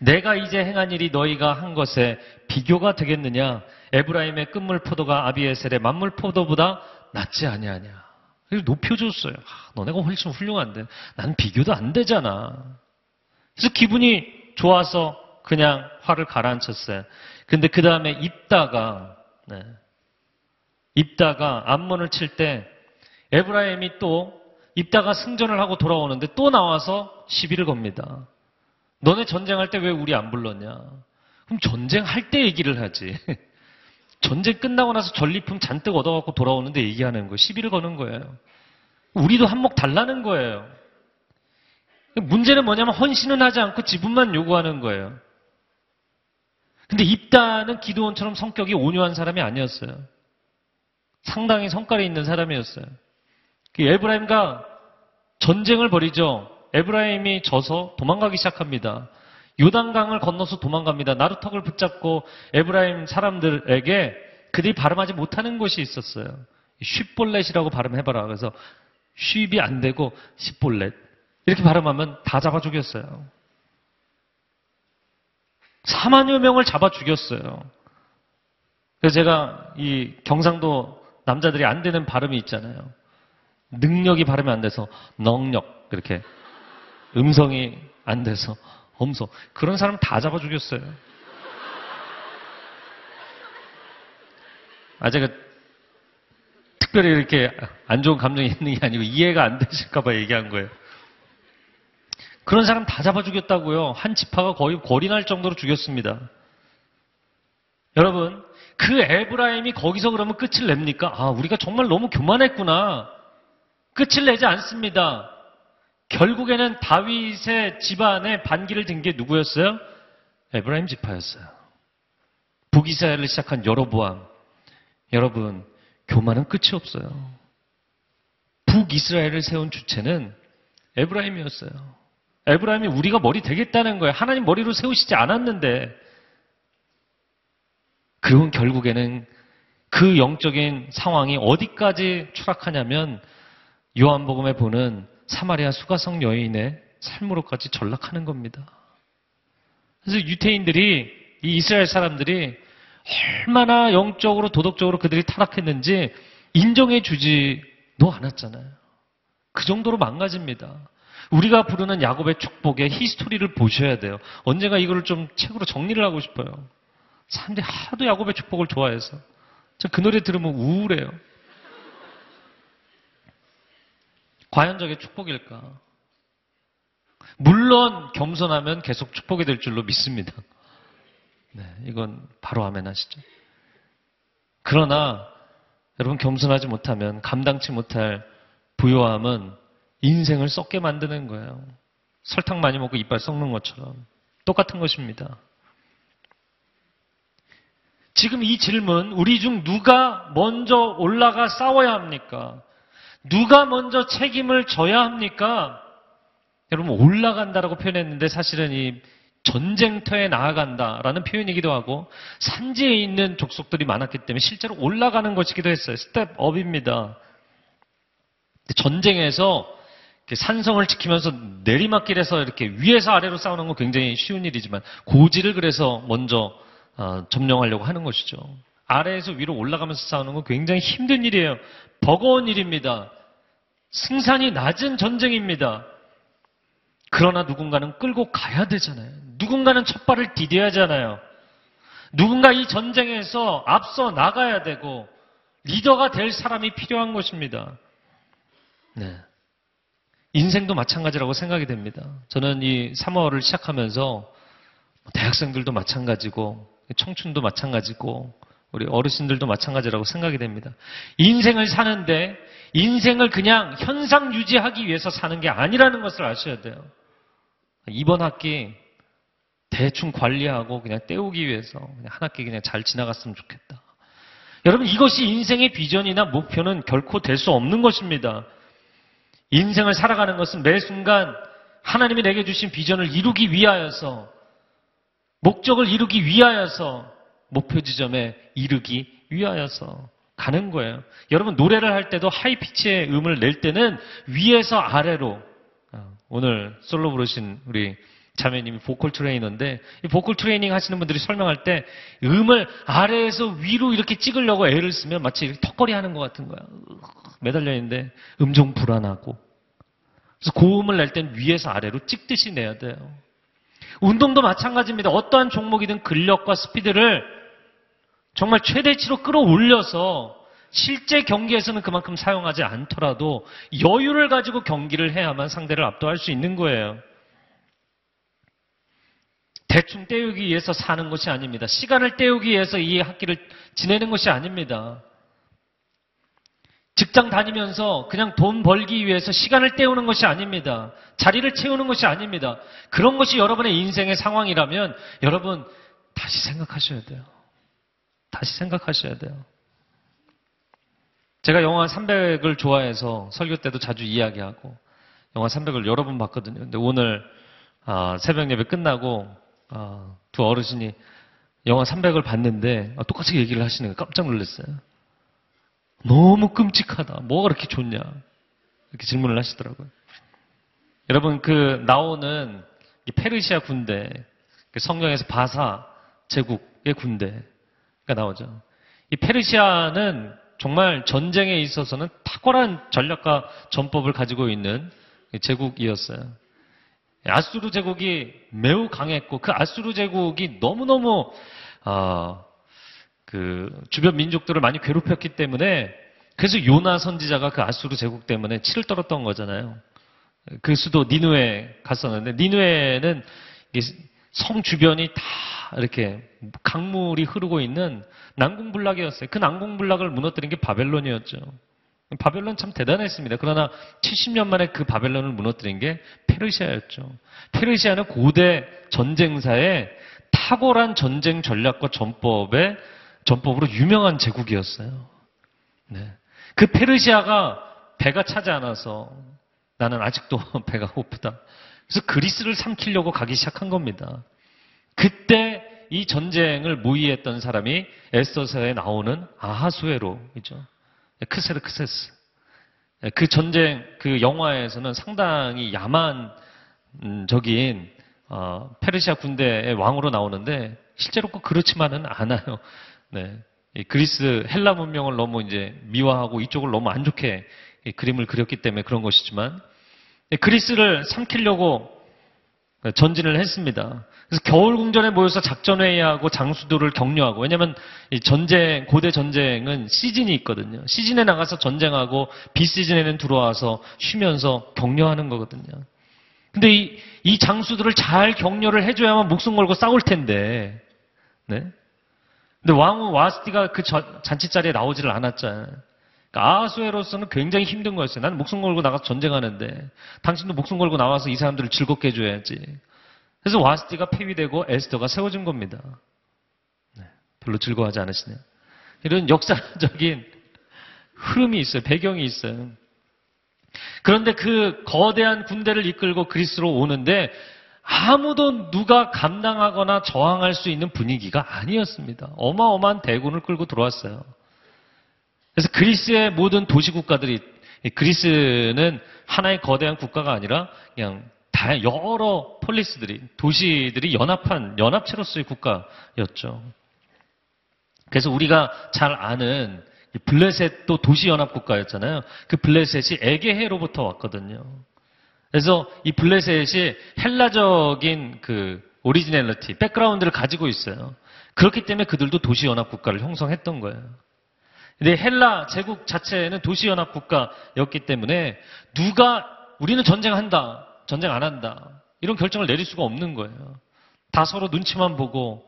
내가 이제 행한 일이 너희가 한 것에 비교가 되겠느냐? 에브라임의 끝물 포도가 아비에셀의 만물 포도보다 낫지 아니하냐? 높여줬어요. 아, 너네가 훨씬 훌륭한데 난 비교도 안 되잖아. 그래서 기분이 좋아서 그냥 화를 가라앉혔어요. 근데 그 다음에 입다가 네. 입다가 암문을 칠 때 에브라임이 또 입다가 승전을 하고 돌아오는데 또 나와서 시비를 겁니다. 너네 전쟁할 때 왜 우리 안 불렀냐? 그럼 전쟁할 때 얘기를 하지. 전쟁 끝나고 나서 전리품 잔뜩 얻어갖고 돌아오는데 얘기하는 거예요. 시비를 거는 거예요. 우리도 한몫 달라는 거예요. 문제는 뭐냐면 헌신은 하지 않고 지분만 요구하는 거예요. 근데 입다는 기도원처럼 성격이 온유한 사람이 아니었어요. 상당히 성깔이 있는 사람이었어요. 그 에브라임과 전쟁을 벌이죠. 에브라임이 져서 도망가기 시작합니다. 요단강을 건너서 도망갑니다. 나루턱을 붙잡고 에브라임 사람들에게 그들이 발음하지 못하는 곳이 있었어요. 쉽볼렛이라고 발음해봐라. 그래서 쉽이 안 되고 십볼렛 이렇게 발음하면 다 잡아 죽였어요. 4만여 명을 잡아 죽였어요. 그래서 제가 이 경상도 남자들이 안 되는 발음이 있잖아요. 능력이 발음이 안 돼서 넉력 이렇게 음성이 안 돼서 엄소 그런 사람 다 잡아 죽였어요. 아 제가 특별히 이렇게 안 좋은 감정이 있는 게 아니고 이해가 안 되실까봐 얘기한 거예요. 그런 사람 다 잡아 죽였다고요. 한 지파가 거의 거리 날 정도로 죽였습니다. 여러분, 그 에브라임이 거기서 그러면 끝을 냅니까? 아, 우리가 정말 너무 교만했구나. 끝을 내지 않습니다. 결국에는 다윗의 집안에 반기를 든 게 누구였어요? 에브라임 지파였어요. 북이스라엘을 시작한 여로보암. 여러분, 교만은 끝이 없어요. 북이스라엘을 세운 주체는 에브라임이었어요. 에브라임이 우리가 머리 되겠다는 거예요. 하나님 머리로 세우시지 않았는데. 그리고 결국에는 그 영적인 상황이 어디까지 추락하냐면 요한복음에 보는 사마리아 수가성 여인의 삶으로까지 전락하는 겁니다. 그래서 유태인들이 이 이스라엘 사람들이 얼마나 영적으로 도덕적으로 그들이 타락했는지 인정해 주지도 않았잖아요. 그 정도로 망가집니다. 우리가 부르는 야곱의 축복의 히스토리를 보셔야 돼요. 언젠가 이거를 좀 책으로 정리를 하고 싶어요. 사람들이 하도 야곱의 축복을 좋아해서. 전 그 노래 들으면 우울해요. 과연 저게 축복일까? 물론 겸손하면 계속 축복이 될 줄로 믿습니다. 네, 이건 바로 아멘 하시죠. 그러나 여러분 겸손하지 못하면 감당치 못할 부요함은 인생을 썩게 만드는 거예요. 설탕 많이 먹고 이빨 썩는 것처럼 똑같은 것입니다. 지금 이 질문, 우리 중 누가 먼저 올라가 싸워야 합니까? 누가 먼저 책임을 져야 합니까? 여러분, 올라간다라고 표현했는데 사실은 이 전쟁터에 나아간다라는 표현이기도 하고 산지에 있는 족속들이 많았기 때문에 실제로 올라가는 것이기도 했어요. 스텝업입니다. 전쟁에서 산성을 지키면서 내리막길에서 이렇게 위에서 아래로 싸우는 건 굉장히 쉬운 일이지만 고지를 그래서 먼저 어, 점령하려고 하는 것이죠. 아래에서 위로 올라가면서 싸우는 건 굉장히 힘든 일이에요. 버거운 일입니다. 승산이 낮은 전쟁입니다. 그러나 누군가는 끌고 가야 되잖아요. 누군가는 첫 발을 디뎌야 하잖아요. 누군가 이 전쟁에서 앞서 나가야 되고 리더가 될 사람이 필요한 것입니다. 네. 인생도 마찬가지라고 생각이 됩니다. 저는 이 3월을 시작하면서 대학생들도 마찬가지고 청춘도 마찬가지고 우리 어르신들도 마찬가지라고 생각이 됩니다. 인생을 사는데 인생을 그냥 현상 유지하기 위해서 사는 게 아니라는 것을 아셔야 돼요. 이번 학기 대충 관리하고 그냥 때우기 위해서 그냥 한 학기 그냥 잘 지나갔으면 좋겠다. 여러분 이것이 인생의 비전이나 목표는 결코 될 수 없는 것입니다. 인생을 살아가는 것은 매 순간 하나님이 내게 주신 비전을 이루기 위하여서 목적을 이루기 위하여서 목표 지점에 이르기 위하여서 가는 거예요. 여러분 노래를 할 때도 high pitch의 음을 낼 때는 위에서 아래로 아, 오늘 솔로 부르신 우리 자매님이 보컬 트레이너인데 이 보컬 트레이닝 하시는 분들이 설명할 때 음을 아래에서 위로 이렇게 찍으려고 애를 쓰면 마치 턱걸이 하는 것 같은 거야. 매달려 있는데 음정 불안하고 그래서 고음을 낼 땐 위에서 아래로 찍듯이 내야 돼요. 운동도 마찬가지입니다. 어떠한 종목이든 근력과 스피드를 정말 최대치로 끌어올려서 실제 경기에서는 그만큼 사용하지 않더라도 여유를 가지고 경기를 해야만 상대를 압도할 수 있는 거예요. 대충 때우기 위해서 사는 것이 아닙니다. 시간을 때우기 위해서 이 학기를 지내는 것이 아닙니다. 직장 다니면서 그냥 돈 벌기 위해서 시간을 때우는 것이 아닙니다. 자리를 채우는 것이 아닙니다. 그런 것이 여러분의 인생의 상황이라면 여러분 다시 생각하셔야 돼요. 다시 생각하셔야 돼요. 제가 영화 300을 좋아해서 설교 때도 자주 이야기하고 영화 300을 여러 번 봤거든요. 근데 오늘 아, 새벽 예배 끝나고 아, 두 어르신이 영화 300을 봤는데 아, 똑같이 얘기를 하시는 거 깜짝 놀랐어요. 너무 끔찍하다. 뭐가 그렇게 좋냐? 이렇게 질문을 하시더라고요. 여러분, 그, 나오는 페르시아 군대, 그 성경에서 바사 제국의 군대가 나오죠. 이 페르시아는 정말 전쟁에 있어서는 탁월한 전략과 전법을 가지고 있는 제국이었어요. 아수르 제국이 매우 강했고 그 아수르 제국이 너무너무 어, 그 주변 민족들을 많이 괴롭혔기 때문에 그래서 요나 선지자가 그 아수르 제국 때문에 치를 떨었던 거잖아요. 그 수도 니누에 갔었는데 니누에는 성 주변이 다 이렇게 강물이 흐르고 있는 난공불락이었어요. 그 난공불락을 무너뜨린 게 바벨론이었죠. 바벨론 참 대단했습니다. 그러나 70년 만에 그 바벨론을 무너뜨린 게 페르시아였죠. 페르시아는 고대 전쟁사의 탁월한 전쟁 전략과 전법의 전법으로 유명한 제국이었어요. 네. 그 페르시아가 배가 차지 않아서 나는 아직도 배가 고프다. 그래서 그리스를 삼키려고 가기 시작한 겁니다. 그때 이 전쟁을 모의했던 사람이 에스더서에 나오는 아하수에로이죠. 크세르크세스. 그 전쟁, 그 영화에서는 상당히 야만적인 어, 페르시아 군대의 왕으로 나오는데 실제로 꼭 그렇지만은 않아요. 네. 이 그리스 헬라 문명을 너무 이제 미화하고 이쪽을 너무 안 좋게 이 그림을 그렸기 때문에 그런 것이지만 네, 그리스를 삼키려고 전진을 했습니다. 그래서 겨울 궁전에 모여서 작전 회의하고 장수들을 격려하고 왜냐하면 이 전쟁 고대 전쟁은 시즌이 있거든요. 시즌에 나가서 전쟁하고 비시즌에는 들어와서 쉬면서 격려하는 거거든요. 근데 이, 이 장수들을 잘 격려를 해줘야만 목숨 걸고 싸울 텐데, 네? 근데 왕후 와스티가 그 저- 잔치 자리에 나오지를 않았잖아요. 그러니까 아하수에로서는 굉장히 힘든 거였어요. 나는 목숨 걸고 나가서 전쟁하는데, 당신도 목숨 걸고 나와서 이 사람들을 즐겁게 해줘야지. 그래서 와스티가 폐위되고 에스더가 세워진 겁니다. 네, 별로 즐거워하지 않으시네요. 이런 역사적인 흐름이 있어요. 배경이 있어요. 그런데 그 거대한 군대를 이끌고 그리스로 오는데 아무도 누가 감당하거나 저항할 수 있는 분위기가 아니었습니다. 어마어마한 대군을 끌고 들어왔어요. 그래서 그리스의 모든 도시국가들이 이 그리스는 하나의 거대한 국가가 아니라 그냥 다 여러 폴리스들이 도시들이 연합한 연합체로서의 국가였죠. 그래서 우리가 잘 아는 이 블레셋도 도시연합 국가였잖아요. 그 블레셋이 에게해로부터 왔거든요. 그래서 이 블레셋이 헬라적인 그 originality, background를 가지고 있어요. 그렇기 때문에 그들도 도시연합 국가를 형성했던 거예요. 근데 헬라 제국 자체는 도시연합 국가였기 때문에 누가 우리는 전쟁한다, 전쟁 안 한다 이런 결정을 내릴 수가 없는 거예요. 다 서로 눈치만 보고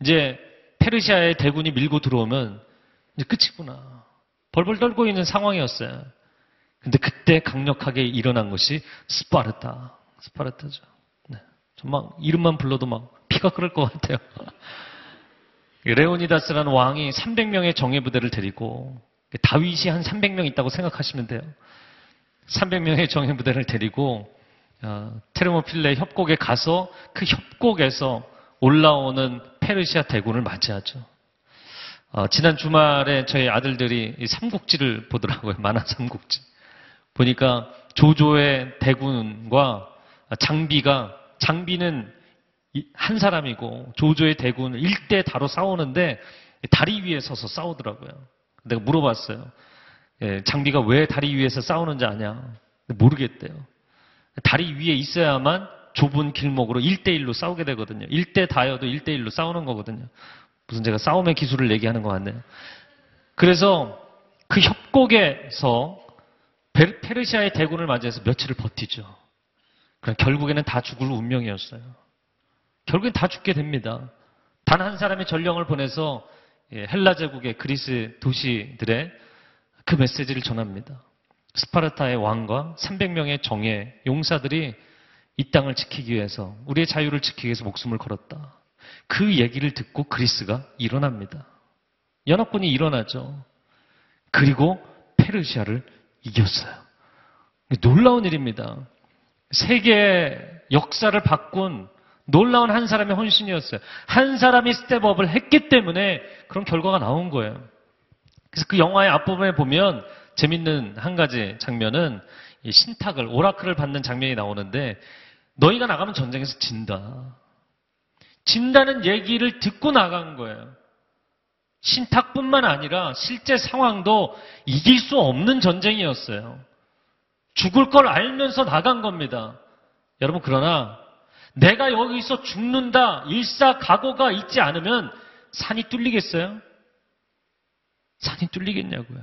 이제 페르시아의 대군이 밀고 들어오면 이제 끝이구나. 벌벌 떨고 있는 상황이었어요. 근데 그때 강력하게 일어난 것이 스파르타. 스파르타죠. 네. 정말 이름만 불러도 막 피가 끓을 것 같아요. 레오니다스라는 왕이 300명의 정예 부대를 데리고 다윗이 한 300명 있다고 생각하시면 돼요. 300명의 정예 부대를 데리고 어, 테르모필레 협곡에 가서 그 협곡에서 올라오는 페르시아 대군을 맞이하죠. 어, 지난 주말에 저희 아들들이 이 삼국지를 보더라고요. 만화 삼국지. 보니까 조조의 대군과 장비가 장비는 이- 한 사람이고 조조의 대군을 일대 다로 싸우는데 다리 위에 서서 싸우더라고요. 내가 물어봤어요. 예, 장비가 왜 다리 위에서 싸우는지 아냐? 모르겠대요. 다리 위에 있어야만 좁은 길목으로 1대1로 싸우게 되거든요. 1대 다여도 1대1로 싸우는 거거든요. 무슨 제가 싸움의 기술을 얘기하는 것 같네요. 그래서 그 협곡에서 베- 페르시아의 대군을 맞이해서 며칠을 버티죠. 그럼 결국에는 다 죽을 운명이었어요. 결국엔 다 죽게 됩니다. 단 한 사람의 전령을 보내서 예, 헬라 제국의 그리스 도시들의 그 메시지를 전합니다. 스파르타의 왕과 300명의 정예 용사들이 이 땅을 지키기 위해서 우리의 자유를 지키기 위해서 목숨을 걸었다. 그 얘기를 듣고 그리스가 일어납니다. 연합군이 일어나죠. 그리고 페르시아를 이겼어요. 놀라운 일입니다. 세계 역사를 바꾼 놀라운 한 사람의 헌신이었어요. 한 사람이 스텝업을 했기 때문에 그런 결과가 나온 거예요. 그래서 그 영화의 앞부분에 보면 재밌는 한 가지 장면은 이 신탁을 오라클을 받는 장면이 나오는데 너희가 나가면 전쟁에서 진다. 진다는 얘기를 듣고 나간 거예요. 신탁뿐만 아니라 실제 상황도 이길 수 없는 전쟁이었어요. 죽을 걸 알면서 나간 겁니다. 여러분 그러나 내가 여기서 죽는다 일사 각오가 있지 않으면 산이 뚫리겠어요? 산이 뚫리겠냐고요.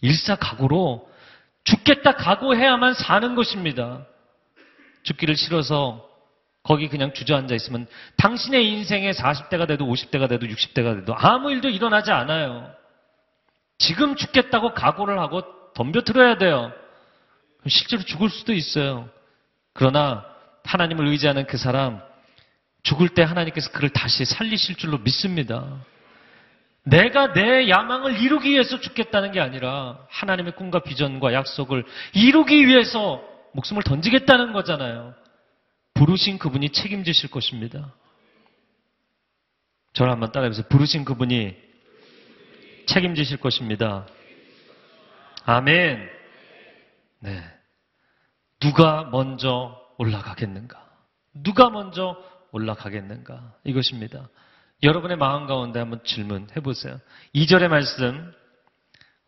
일사 각오로 죽겠다 각오해야만 사는 것입니다. 죽기를 싫어서 거기 그냥 주저앉아 있으면 당신의 인생에 40대가 돼도 50대가 돼도 60대가 돼도 아무 일도 일어나지 않아요. 지금 죽겠다고 각오를 하고 덤벼들어야 돼요. 실제로 죽을 수도 있어요. 그러나 하나님을 의지하는 그 사람 죽을 때 하나님께서 그를 다시 살리실 줄로 믿습니다. 내가 내 야망을 이루기 위해서 죽겠다는 게 아니라 하나님의 꿈과 비전과 약속을 이루기 위해서 목숨을 던지겠다는 거잖아요. 부르신 그분이 책임지실 것입니다. 저를 한번 따라해보세요. 부르신 그분이 책임지실 것입니다. 아멘. 네. 누가 먼저 올라가겠는가? 누가 먼저 올라가겠는가? 이것입니다. 여러분의 마음 가운데 한번 질문해 보세요. 2절의 말씀,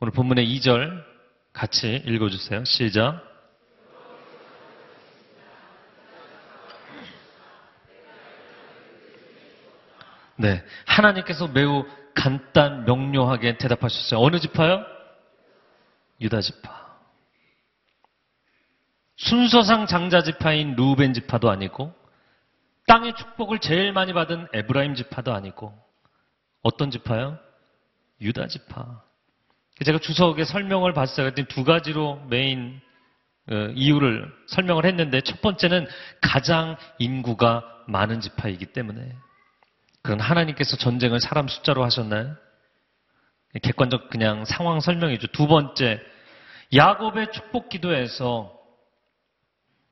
오늘 본문의 2절 같이 읽어주세요. 시작. 네. 하나님께서 매우 간단, 명료하게 대답하셨어요. 어느 지파요? 유다 지파. 순서상 장자 지파인 루벤 지파도 아니고, 땅의 축복을 제일 많이 받은 에브라임 지파도 아니고, 어떤 지파요? 유다 지파. 제가 주석에 설명을 봤어요. 그랬더니 두 가지로 메인 어, 이유를 설명을 했는데 첫 번째는 가장 인구가 많은 지파이기 때문에 그건 하나님께서 전쟁을 사람 숫자로 하셨나요? 객관적 그냥 상황 설명이죠. 두 번째, 야곱의 축복 기도에서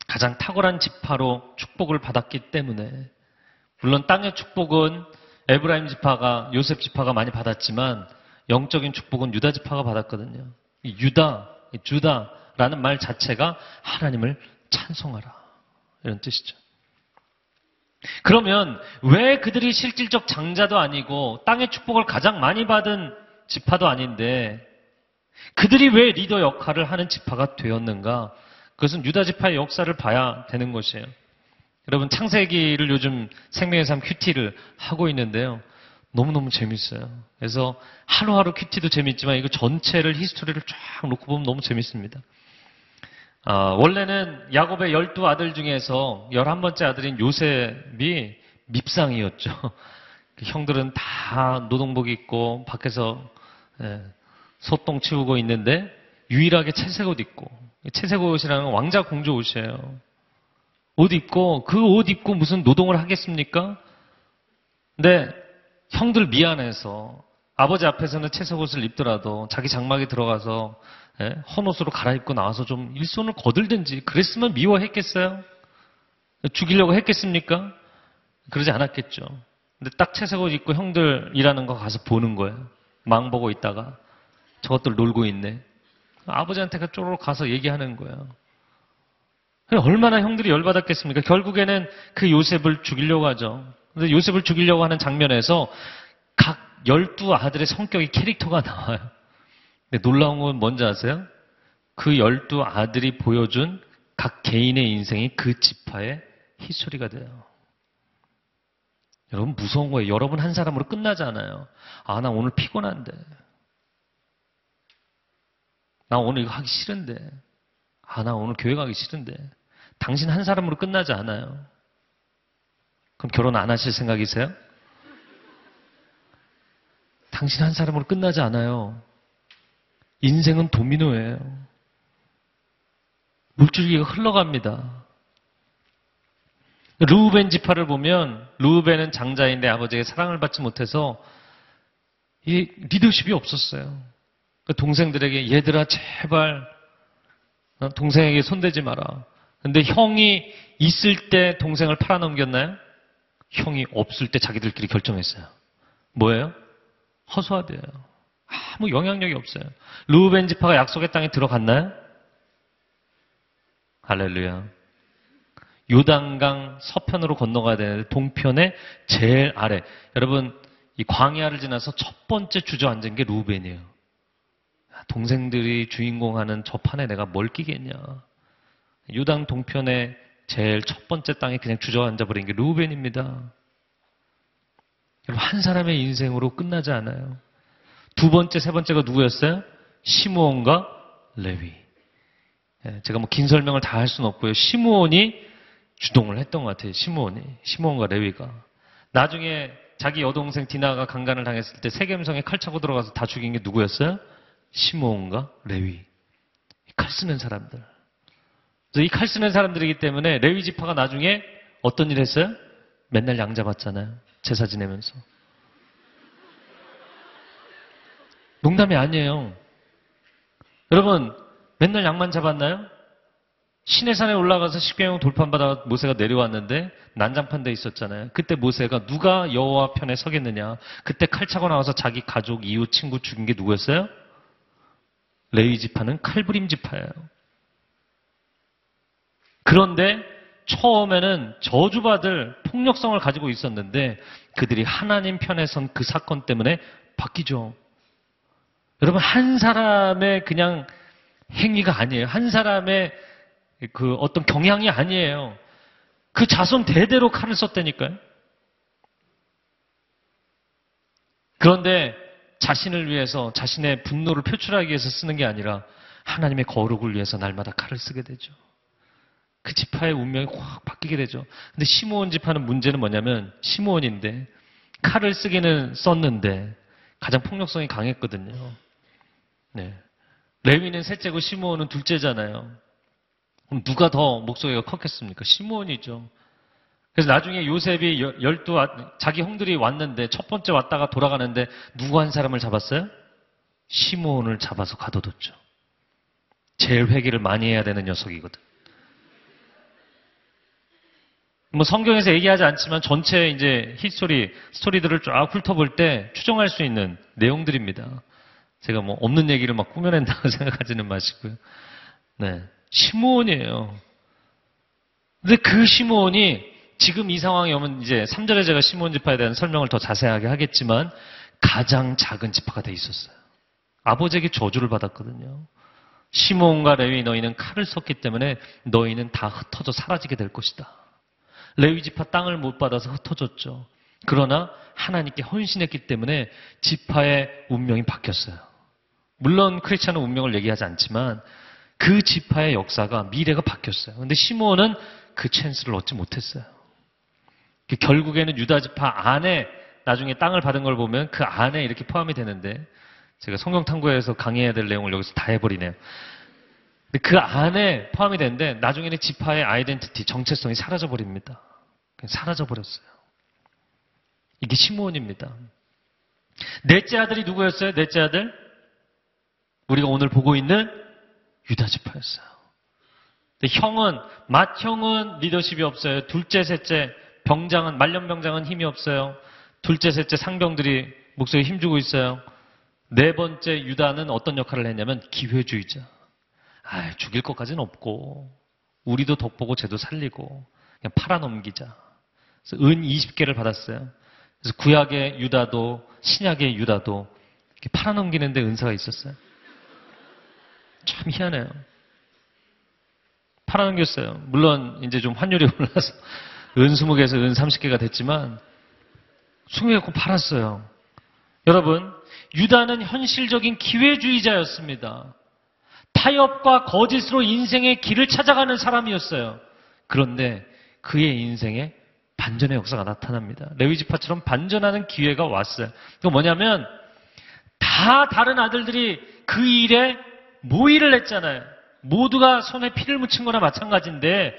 가장 탁월한 지파로 축복을 받았기 때문에 물론 땅의 축복은 에브라임 지파가 요셉 지파가 많이 받았지만 영적인 축복은 유다 지파가 받았거든요. 이 유다, 이 주다라는 말 자체가 하나님을 찬송하라 이런 뜻이죠. 그러면 왜 그들이 실질적 장자도 아니고 땅의 축복을 가장 많이 받은 지파도 아닌데 그들이 왜 리더 역할을 하는 지파가 되었는가? 그것은 유다 지파의 역사를 봐야 되는 것이에요. 여러분 창세기를 요즘 생명의 삶 QT를 하고 있는데요. 너무너무 재밌어요. 그래서 하루하루 QT도 재밌지만 이거 전체를 history를 쫙 놓고 보면 너무 재밌습니다. 아, 원래는 야곱의 열두 아들 중에서 열한 번째 아들인 요셉이 밉상이었죠. 그 형들은 다 노동복 입고 밖에서 예, 소똥 치우고 있는데 유일하게 채색 옷 입고 채색 옷이라는 왕자 공주 옷이에요. 옷 입고 그 옷 입고 무슨 노동을 하겠습니까? 근데 형들 미안해서 아버지 앞에서는 채색 옷을 입더라도 자기 장막에 들어가서 예, 헌옷으로 갈아입고 나와서 좀 일손을 거들든지 그랬으면 미워했겠어요? 죽이려고 했겠습니까? 그러지 않았겠죠. 근데 딱 채색 옷 입고 형들 일하는 거 가서 보는 거예요. 망 보고 있다가 저것들 놀고 있네. 아버지한테 쪼르륵 가서 얘기하는 거예요. 얼마나 형들이 열받았겠습니까? 결국에는 그 요셉을 죽이려고 하죠. 근데 요셉을 죽이려고 하는 장면에서 각 열두 아들의 성격이 캐릭터가 나와요. 근데 놀라운 건 뭔지 아세요? 그 열두 아들이 보여준 각 개인의 인생이 그 지파의 히스토리가 돼요. 여러분 무서운 거예요. 여러분 한 사람으로 끝나지 않아요. 아, 나 오늘 피곤한데. 나 오늘 이거 하기 싫은데. 아, 나 오늘 교회 가기 싫은데. 당신 한 사람으로 끝나지 않아요. 그럼 결혼 안 하실 생각이세요? 당신 한 사람으로 끝나지 않아요. 인생은 도미노예요. 물줄기가 흘러갑니다. 루우벤 지파를 보면 루우벤은 장자인데 아버지에게 사랑을 받지 못해서 이 리더십이 없었어요. 그 동생들에게 얘들아 제발 어, 동생에게 손대지 마라. 근데 형이 있을 때 동생을 팔아넘겼나요? 형이 없을 때 자기들끼리 결정했어요. 뭐예요? 허수아비예요. 아무 영향력이 없어요. 루벤 지파가 약속의 땅에 들어갔나요? 할렐루야. 요단강 서편으로 건너가야 되는데 동편의 제일 아래. 여러분 이 광야를 지나서 첫 번째 주저앉은 게 루벤이에요. 동생들이 주인공하는 저 판에 내가 뭘 끼겠냐. 요단 동편의 제일 첫 번째 땅에 그냥 주저앉아 버린 게 루벤입니다. 한 사람의 인생으로 끝나지 않아요. 두 번째, 세 번째가 누구였어요? 시므온과 레위. 예, 제가 뭐 긴 설명을 다 할 수는 없고요. 시므온이 주동을 했던 것 같아요. 시므온이. 시므온과 레위가. 나중에 자기 여동생 디나가 강간을 당했을 때 세겜성에 칼 차고 들어가서 다 죽인 게 누구였어요? 시므온과 레위. 칼 쓰는 사람들. 이 칼 쓰는 사람들이기 때문에 레위 지파가 나중에 어떤 일 했어요? 맨날 양 잡았잖아요. 제사 지내면서. 농담이 아니에요. 여러분, 맨날 양만 잡았나요? 시내산에 올라가서 십계명 돌판받아 모세가 내려왔는데 난장판 돼 있었잖아요. 그때 모세가 누가 여호와 편에 서겠느냐? 그때 칼 차고 나와서 자기 가족, 이웃, 친구 죽인 게 누구였어요? 레위 지파는 칼부림 지파예요. 그런데 처음에는 저주받을 폭력성을 가지고 있었는데 그들이 하나님 편에 선 그 사건 때문에 바뀌죠. 여러분 한 사람의 그냥 행위가 아니에요. 한 사람의 그 어떤 경향이 아니에요. 그 자손 대대로 칼을 썼다니까요. 그런데 자신을 위해서 자신의 분노를 표출하기 위해서 쓰는 게 아니라 하나님의 거룩을 위해서 날마다 칼을 쓰게 되죠. 그 지파의 운명이 확 바뀌게 되죠. 근데 시므온 지파는 문제는 뭐냐면 시므온인데 칼을 쓰기는 썼는데 가장 폭력성이 강했거든요. 네. 레위는 셋째고 시므온은 둘째잖아요. 그럼 누가 더 목소리가 컸겠습니까? 시므온이죠. 그래서 나중에 요셉이 여- 열두 아- 자기 형들이 왔는데 첫 번째 왔다가 돌아가는데 누구 한 사람을 잡았어요? 시므온을 잡아서 가둬뒀죠. 제일 회개를 많이 해야 되는 녀석이거든. 뭐 성경에서 얘기하지 않지만 전체 이제 history 스토리들을 쫙 훑어볼 때 추정할 수 있는 내용들입니다. 제가 뭐 없는 얘기를 막 꾸며낸다고 생각하지는 마시고요. 네. 시므온이에요. 근데 그 시므온이 지금 이 상황이 오면 이제 3절에 제가 시므온 지파에 대한 설명을 더 자세하게 하겠지만 가장 작은 지파가 돼 있었어요. 아버지에게 저주를 받았거든요. 시므온과 레위 너희는 칼을 썼기 때문에 너희는 다 흩어져 사라지게 될 것이다. 레위 지파 땅을 못 받아서 흩어졌죠. 그러나 하나님께 헌신했기 때문에 지파의 운명이 바뀌었어요. 물론 크리스찬은 운명을 얘기하지 않지만 그 지파의 역사가 미래가 바뀌었어요. 근데 시므온은 그 찬스를 얻지 못했어요. 결국에는 유다 지파 안에 나중에 땅을 받은 걸 보면 그 안에 이렇게 포함이 되는데 제가 성경 탐구에서 강의해야 될 내용을 여기서 다 해버리네요. 그 안에 포함이 되는데 나중에는 지파의 아이덴티티, 정체성이 사라져 버립니다. 사라져 버렸어요. 이게 시므온입니다. 넷째 아들이 누구였어요? 넷째 아들? 우리가 오늘 보고 있는 유다 지파였어요. 형은 맏형은 리더십이 없어요. 둘째, 셋째 병장은 말년 병장은 힘이 없어요. 둘째, 셋째 상병들이 목소리 힘주고 있어요. 네 번째 유다는 어떤 역할을 했냐면 기회주의자. 아, 죽일 것까지는 없고 우리도 덕보고 쟤도 살리고 그냥 팔아넘기자. 그래서 은 20개를 받았어요. 그래서 구약의 유다도 신약의 유다도 이렇게 팔아넘기는데 은사가 있었어요. 참 희한해요. 팔아넘겼어요. 물론 이제 좀 환율이 올라서 은 20개에서 은 30개가 됐지만 숭배갖고 팔았어요. 여러분, 유다는 현실적인 기회주의자였습니다. 타협과 거짓으로 인생의 길을 찾아가는 사람이었어요. 그런데 그의 인생에 반전의 역사가 나타납니다. 레위지파처럼 반전하는 기회가 왔어요. 그 뭐냐면 다 다른 아들들이 그 일에 모의를 했잖아요. 모두가 손에 피를 묻힌 거나 마찬가지인데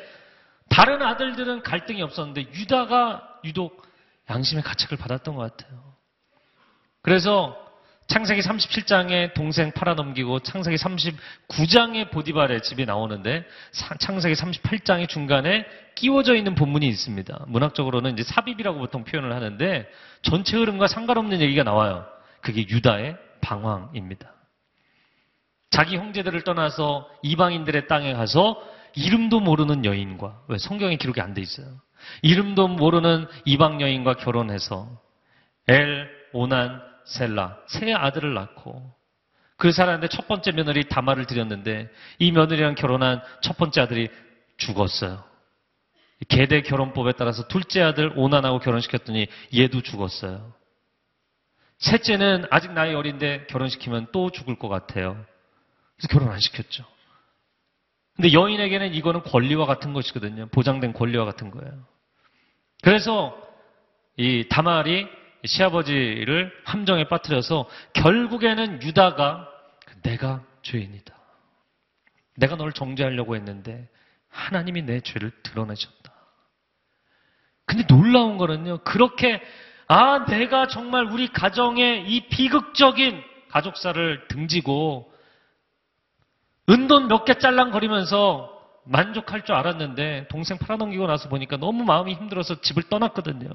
다른 아들들은 갈등이 없었는데 유다가 유독 양심의 가책을 받았던 것 같아요. 그래서 창세기 37장에 동생 팔아넘기고 창세기 39장에 보디발의 집이 나오는데 창세기 38장의 중간에 끼워져 있는 본문이 있습니다. 문학적으로는 이제 삽입이라고 보통 표현을 하는데 전체 흐름과 상관없는 얘기가 나와요. 그게 유다의 방황입니다. 자기 형제들을 떠나서 이방인들의 땅에 가서 이름도 모르는 여인과 왜 성경에 기록이 안 돼 있어요. 이름도 모르는 이방 여인과 결혼해서 엘, 오난, 셀라 세 아들을 낳고 그 사람한테 첫 번째 며느리 다말을 드렸는데 이 며느리랑 결혼한 첫 번째 아들이 죽었어요. 계대 결혼법에 따라서 둘째 아들 오난하고 결혼시켰더니 얘도 죽었어요. 셋째는 아직 나이 어린데 결혼시키면 또 죽을 것 같아요. 그래서 결혼 안 시켰죠. 근데 여인에게는 이거는 권리와 같은 것이거든요. 보장된 권리와 같은 거예요. 그래서 이 다말이 시아버지를 함정에 빠뜨려서 결국에는 유다가 내가 죄인이다. 내가 널 정죄하려고 했는데 하나님이 내 죄를 드러내셨다. 근데 놀라운 거는요. 그렇게 아 내가 정말 우리 가정의 이 비극적인 가족사를 등지고 은돈 몇 개 짤랑거리면서 만족할 줄 알았는데 동생 팔아넘기고 나서 보니까 너무 마음이 힘들어서 집을 떠났거든요.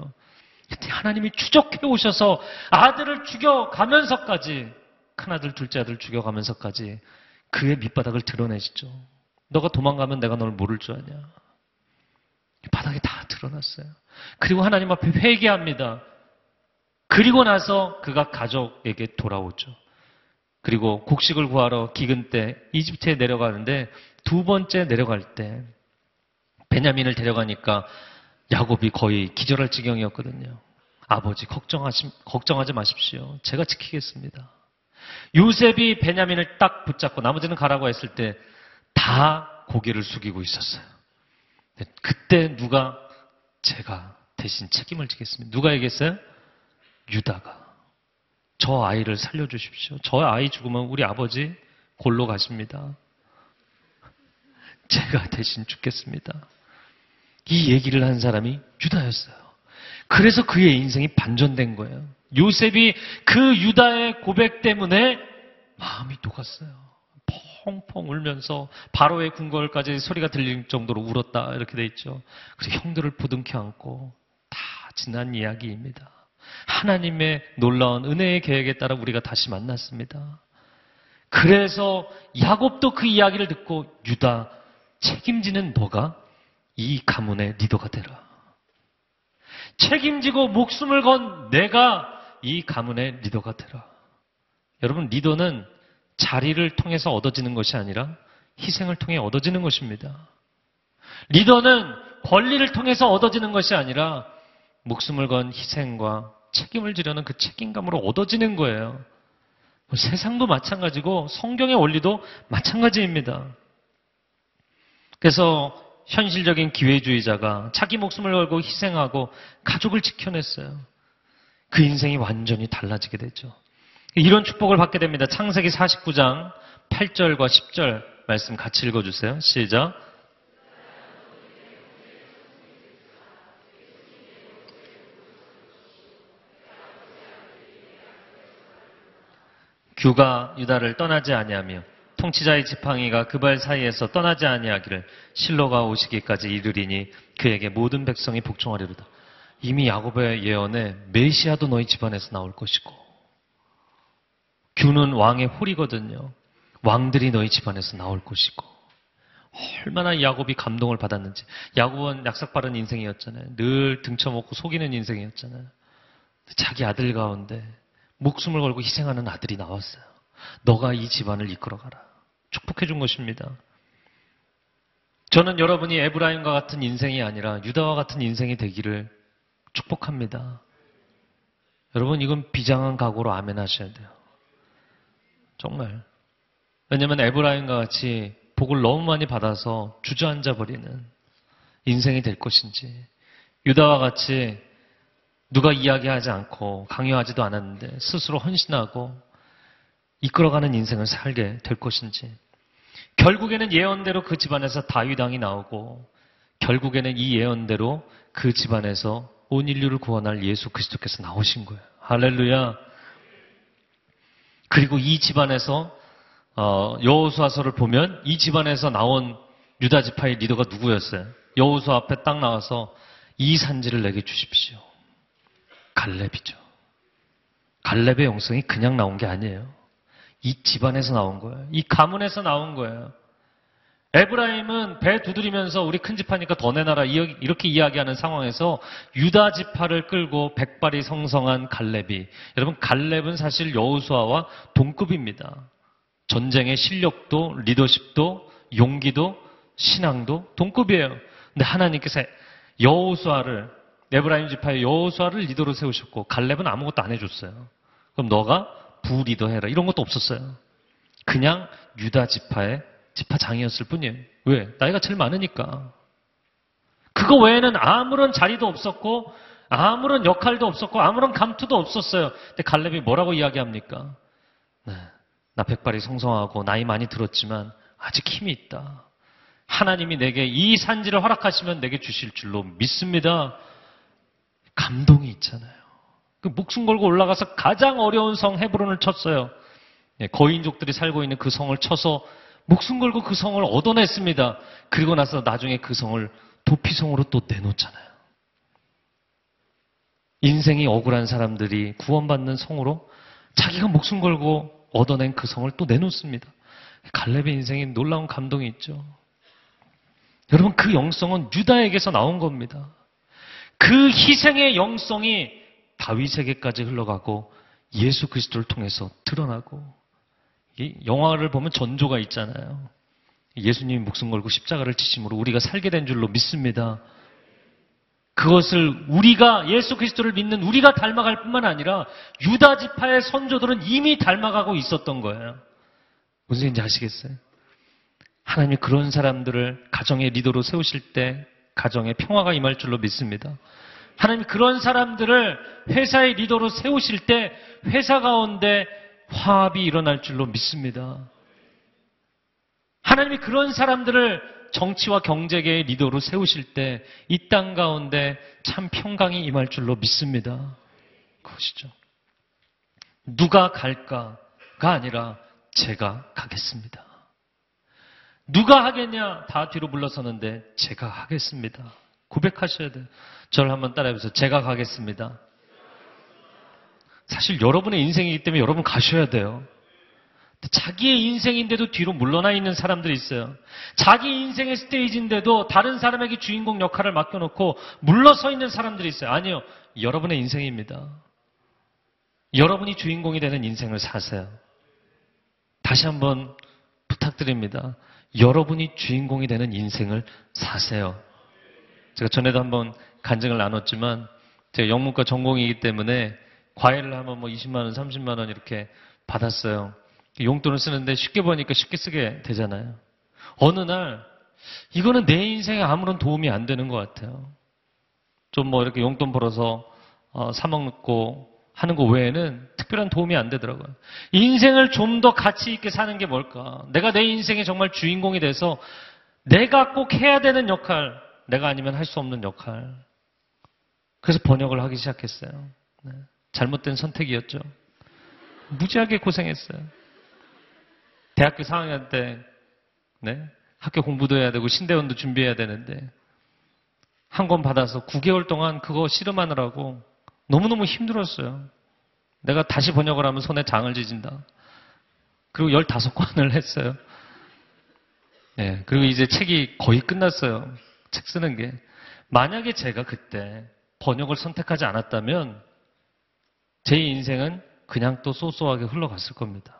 그때 하나님이 추적해 오셔서 아들을 죽여가면서까지 큰아들, 둘째 아들 죽여가면서까지 그의 밑바닥을 드러내시죠. 너가 도망가면 내가 널 모를 줄 아냐. 바닥에 다 드러났어요. 그리고 하나님 앞에 회개합니다. 그리고 나서 그가 가족에게 돌아오죠. 그리고 곡식을 구하러 기근 때 이집트에 내려가는데 두 번째 내려갈 때 베냐민을 데려가니까 야곱이 거의 기절할 지경이었거든요. 아버지 걱정하시, 걱정하지 마십시오. 제가 지키겠습니다. 요셉이 베냐민을 딱 붙잡고 나머지는 가라고 했을 때 다 고개를 숙이고 있었어요. 그때 누가 제가 대신 책임을 지겠습니다. 누가 얘기했어요? 유다가. 저 아이를 살려주십시오. 저 아이 죽으면 우리 아버지 골로 가십니다. 제가 대신 죽겠습니다. 이 얘기를 한 사람이 유다였어요. 그래서 그의 인생이 반전된 거예요. 요셉이 그 유다의 고백 때문에 마음이 녹았어요. 펑펑 울면서 바로의 궁궐까지 소리가 들릴 정도로 울었다 이렇게 돼 있죠. 그리고 형들을 부둥켜 안고 다 지난 이야기입니다. 하나님의 놀라운 은혜의 계획에 따라 우리가 다시 만났습니다. 그래서 야곱도 그 이야기를 듣고 유다 책임지는 너가 이 가문의 리더가 되라. 책임지고 목숨을 건 내가 이 가문의 리더가 되라. 여러분 리더는 자리를 통해서 얻어지는 것이 아니라 희생을 통해 얻어지는 것입니다. 리더는 권리를 통해서 얻어지는 것이 아니라 목숨을 건 희생과 책임을 지려는 그 책임감으로 얻어지는 거예요. 뭐 세상도 마찬가지고 성경의 원리도 마찬가지입니다. 그래서 현실적인 기회주의자가 자기 목숨을 걸고 희생하고 가족을 지켜냈어요. 그 인생이 완전히 달라지게 되죠. 이런 축복을 받게 됩니다. 창세기 49장 8절과 10절 말씀 같이 읽어주세요. 시작. 규가 유다를 떠나지 아니하며 통치자의 지팡이가 그발 사이에서 떠나지 아니하기를 실로가 오시기까지 이르리니 그에게 모든 백성이 복종하리로다. 이미 야곱의 예언에 메시아도 너희 집안에서 나올 것이고 규는 왕의 홀이거든요. 왕들이 너희 집안에서 나올 것이고 얼마나 야곱이 감동을 받았는지 야곱은 약삭빠른 인생이었잖아요. 늘 등쳐먹고 속이는 인생이었잖아요. 자기 아들 가운데 목숨을 걸고 희생하는 아들이 나왔어요. 너가 이 집안을 이끌어가라. 축복해 준 것입니다. 저는 여러분이 에브라임과 같은 인생이 아니라 유다와 같은 인생이 되기를 축복합니다. 여러분 이건 비장한 각오로 아멘 하셔야 돼요. 정말. 왜냐하면 에브라임과 같이 복을 너무 많이 받아서 주저앉아 버리는 인생이 될 것인지 유다와 같이 누가 이야기하지 않고 강요하지도 않았는데 스스로 헌신하고 이끌어가는 인생을 살게 될 것인지 결국에는 예언대로 그 집안에서 다윗 왕이 나오고 결국에는 이 예언대로 그 집안에서 온 인류를 구원할 예수 그리스도께서 나오신 거예요. 할렐루야. 그리고 이 집안에서 어, 여호수아서를 보면 이 집안에서 나온 유다 지파의 리더가 누구였어요? 여호수 앞에 딱 나와서 이 산지를 내게 주십시오. 갈렙이죠. 갈렙의 영성이 그냥 나온 게 아니에요. 이 집안에서 나온 거예요. 이 가문에서 나온 거예요. 에브라임은 배 두드리면서 우리 큰 집하니까 더 내놔라 이렇게 이야기하는 상황에서 유다 지파를 끌고 백발이 성성한 갈렙이 여러분 갈렙은 사실 여우수아와 동급입니다. 전쟁의 실력도 리더십도 용기도 신앙도 동급이에요. 근데 하나님께서 여우수아를 에브라임 지파의 여호수아를 리더로 세우셨고 갈렙은 아무것도 안 해줬어요. 그럼 너가 부리더 해라 이런 것도 없었어요. 그냥 유다 지파의 지파장이었을 뿐이에요. 왜? 나이가 제일 많으니까. 그거 외에는 아무런 자리도 없었고 아무런 역할도 없었고 아무런 감투도 없었어요. 근데 갈렙이 뭐라고 이야기합니까? 네, 나 백발이 성성하고 나이 많이 들었지만 아직 힘이 있다. 하나님이 내게 이 산지를 허락하시면 내게 주실 줄로 믿습니다. 감동이 있잖아요. 그 목숨 걸고 올라가서 가장 어려운 성 헤브론을 쳤어요. 예, 거인족들이 살고 있는 그 성을 쳐서 목숨 걸고 그 성을 얻어냈습니다. 그리고 나서 나중에 그 성을 도피성으로 또 내놓잖아요. 인생이 억울한 사람들이 구원받는 성으로 자기가 목숨 걸고 얻어낸 그 성을 또 내놓습니다. 갈렙의 인생에 놀라운 감동이 있죠. 여러분 그 영성은 유다에게서 나온 겁니다. 그 희생의 영성이 다윗에게까지 흘러가고 예수 그리스도를 통해서 드러나고 이 영화를 보면 전조가 있잖아요. 예수님이 목숨 걸고 십자가를 지심으로 우리가 살게 된 줄로 믿습니다. 그것을 우리가 예수 그리스도를 믿는 우리가 닮아갈 뿐만 아니라 유다 지파의 선조들은 이미 닮아가고 있었던 거예요. 무슨 얘기인지 아시겠어요? 하나님이 그런 사람들을 가정의 리더로 세우실 때 가정에 평화가 임할 줄로 믿습니다. 하나님이 그런 사람들을 회사의 리더로 세우실 때 회사 가운데 화합이 일어날 줄로 믿습니다. 하나님이 그런 사람들을 정치와 경제계의 리더로 세우실 때 이 땅 가운데 참 평강이 임할 줄로 믿습니다. 그것이죠. 누가 갈까가 아니라 제가 가겠습니다. 누가 하겠냐? 다 뒤로 물러서는데 제가 하겠습니다. 고백하셔야 돼요. 저를 한번 따라해보세요. 제가 가겠습니다. 사실 여러분의 인생이기 때문에 여러분 가셔야 돼요. 자기의 인생인데도 뒤로 물러나 있는 사람들이 있어요. 자기 인생의 스테이지인데도 다른 사람에게 주인공 역할을 맡겨놓고 물러서 있는 사람들이 있어요. 아니요. 여러분의 인생입니다. 여러분이 주인공이 되는 인생을 사세요. 다시 한번 부탁드립니다. 여러분이 주인공이 되는 인생을 사세요. 제가 전에도 한번 간증을 나눴지만 제가 영문과 전공이기 때문에 과외를 하면 뭐 20만 원, 30만 원 이렇게 받았어요. 용돈을 쓰는데 쉽게 보니까 쉽게 쓰게 되잖아요. 어느 날 이거는 내 인생에 아무런 도움이 안 되는 것 같아요. 좀 뭐 이렇게 용돈 벌어서 어, 사 먹고 하는 거 외에는 특별한 도움이 안 되더라고요. 인생을 좀 더 가치 있게 사는 게 뭘까? 내가 내 인생의 정말 주인공이 돼서 내가 꼭 해야 되는 역할, 내가 아니면 할 수 없는 역할. 그래서 번역을 하기 시작했어요. 네. 잘못된 선택이었죠. 무지하게 고생했어요. 대학교 4학년 때, 네? 학교 공부도 해야 되고 신대원도 준비해야 되는데 한 권 받아서 9개월 동안 그거 실험하느라고 너무너무 힘들었어요. 내가 다시 번역을 하면 손에 장을 지진다. 그리고 15권을 했어요. 네, 그리고 이제 책이 거의 끝났어요. 책 쓰는 게. 만약에 제가 그때 번역을 선택하지 않았다면 제 인생은 그냥 또 소소하게 흘러갔을 겁니다.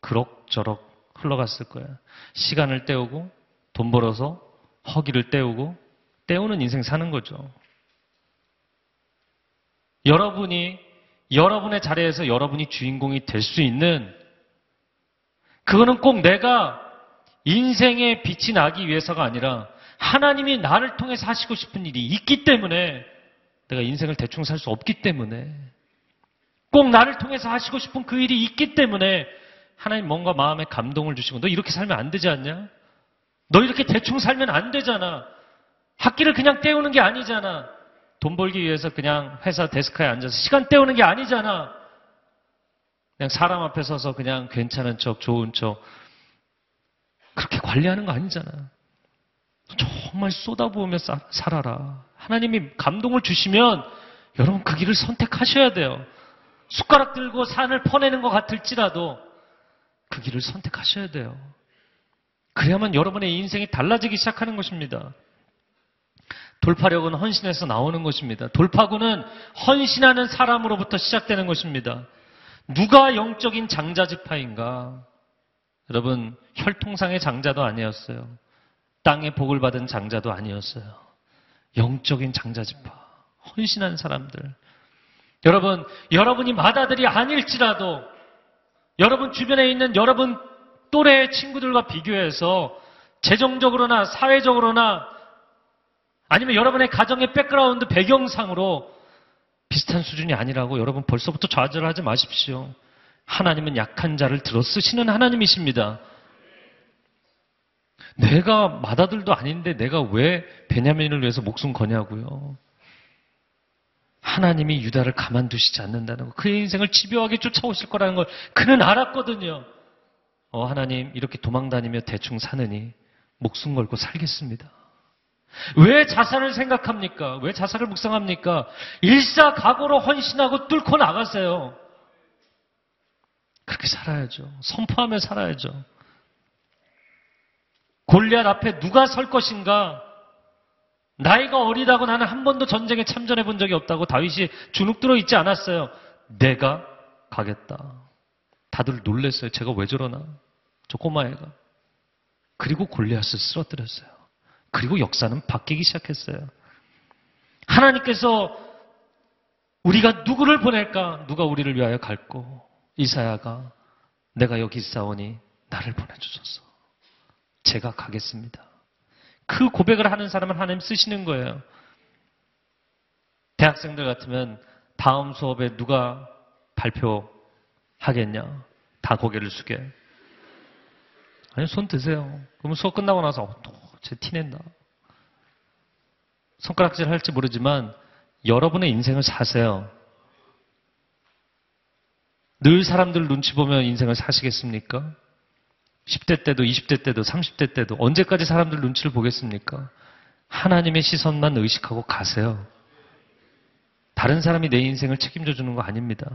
그럭저럭 흘러갔을 거예요. 시간을 때우고 돈 벌어서 허기를 때우고 때우는 인생 사는 거죠. 여러분이 여러분의 자리에서 여러분이 주인공이 될 수 있는 그거는 꼭 내가 인생의 빛이 나기 위해서가 아니라 하나님이 나를 통해서 하시고 싶은 일이 있기 때문에 내가 인생을 대충 살 수 없기 때문에 꼭 나를 통해서 하시고 싶은 그 일이 있기 때문에 하나님 뭔가 마음에 감동을 주시고 너 이렇게 살면 안 되지 않냐? 너 이렇게 대충 살면 안 되잖아. 학기를 그냥 때우는 게 아니잖아. 돈 벌기 위해서 그냥 회사 데스크에 앉아서 시간 때우는 게 아니잖아. 그냥 사람 앞에 서서 그냥 괜찮은 척, 좋은 척. 그렇게 관리하는 거 아니잖아. 정말 쏟아부으며 살아라. 하나님이 감동을 주시면 여러분 그 길을 선택하셔야 돼요. 숟가락 들고 산을 퍼내는 것 같을지라도 그 길을 선택하셔야 돼요. 그래야만 여러분의 인생이 달라지기 시작하는 것입니다. 돌파력은 헌신에서 나오는 것입니다. 돌파구는 헌신하는 사람으로부터 시작되는 것입니다. 누가 영적인 장자지파인가? 여러분, 혈통상의 장자도 아니었어요. 땅의 복을 받은 장자도 아니었어요. 영적인 장자지파. 헌신한 사람들. 여러분, 여러분이 맏아들이 아닐지라도 여러분 주변에 있는 여러분 또래 친구들과 비교해서 재정적으로나 사회적으로나 아니면 여러분의 가정의 백그라운드 배경상으로 비슷한 수준이 아니라고 여러분 벌써부터 좌절하지 마십시오. 하나님은 약한 자를 들어 쓰시는 하나님이십니다. 내가 마다들도 아닌데 내가 왜 베냐민을 위해서 목숨 거냐고요. 하나님이 유다를 가만두시지 않는다는 거. 그의 인생을 집요하게 쫓아오실 거라는 걸 그는 알았거든요. 어, 하나님, 이렇게 도망 다니며 대충 사느니 목숨 걸고 살겠습니다. 왜 자살을 생각합니까? 왜 자살을 묵상합니까? 일사각오로 헌신하고 뚫고 나갔어요. 그렇게 살아야죠. 선포하며 살아야죠. 골리앗 앞에 누가 설 것인가? 나이가 어리다고 나는 한 번도 전쟁에 참전해 본 적이 없다고 다윗이 주눅 들어 있지 않았어요. 내가 가겠다. 다들 놀랬어요. 제가 왜 저러나? 저 꼬마애가. 그리고 골리앗을 쓰러뜨렸어요. 그리고 역사는 바뀌기 시작했어요. 하나님께서 우리가 누구를 보낼까? 누가 우리를 위하여 갈고 이사야가 내가 여기 있사오니 나를 보내주소서. 제가 가겠습니다. 그 고백을 하는 사람은 하나님 쓰시는 거예요. 대학생들 같으면 다음 수업에 누가 발표하겠냐? 다 고개를 숙여. 아니, 손 드세요. 그러면 수업 끝나고 나서, 어, 또, 제 티낸다. 손가락질 할지 모르지만, 여러분의 인생을 사세요. 늘 사람들 눈치 보며 인생을 사시겠습니까? 10대 때도, 20대 때도, 30대 때도, 언제까지 사람들 눈치를 보겠습니까? 하나님의 시선만 의식하고 가세요. 다른 사람이 내 인생을 책임져 주는 거 아닙니다.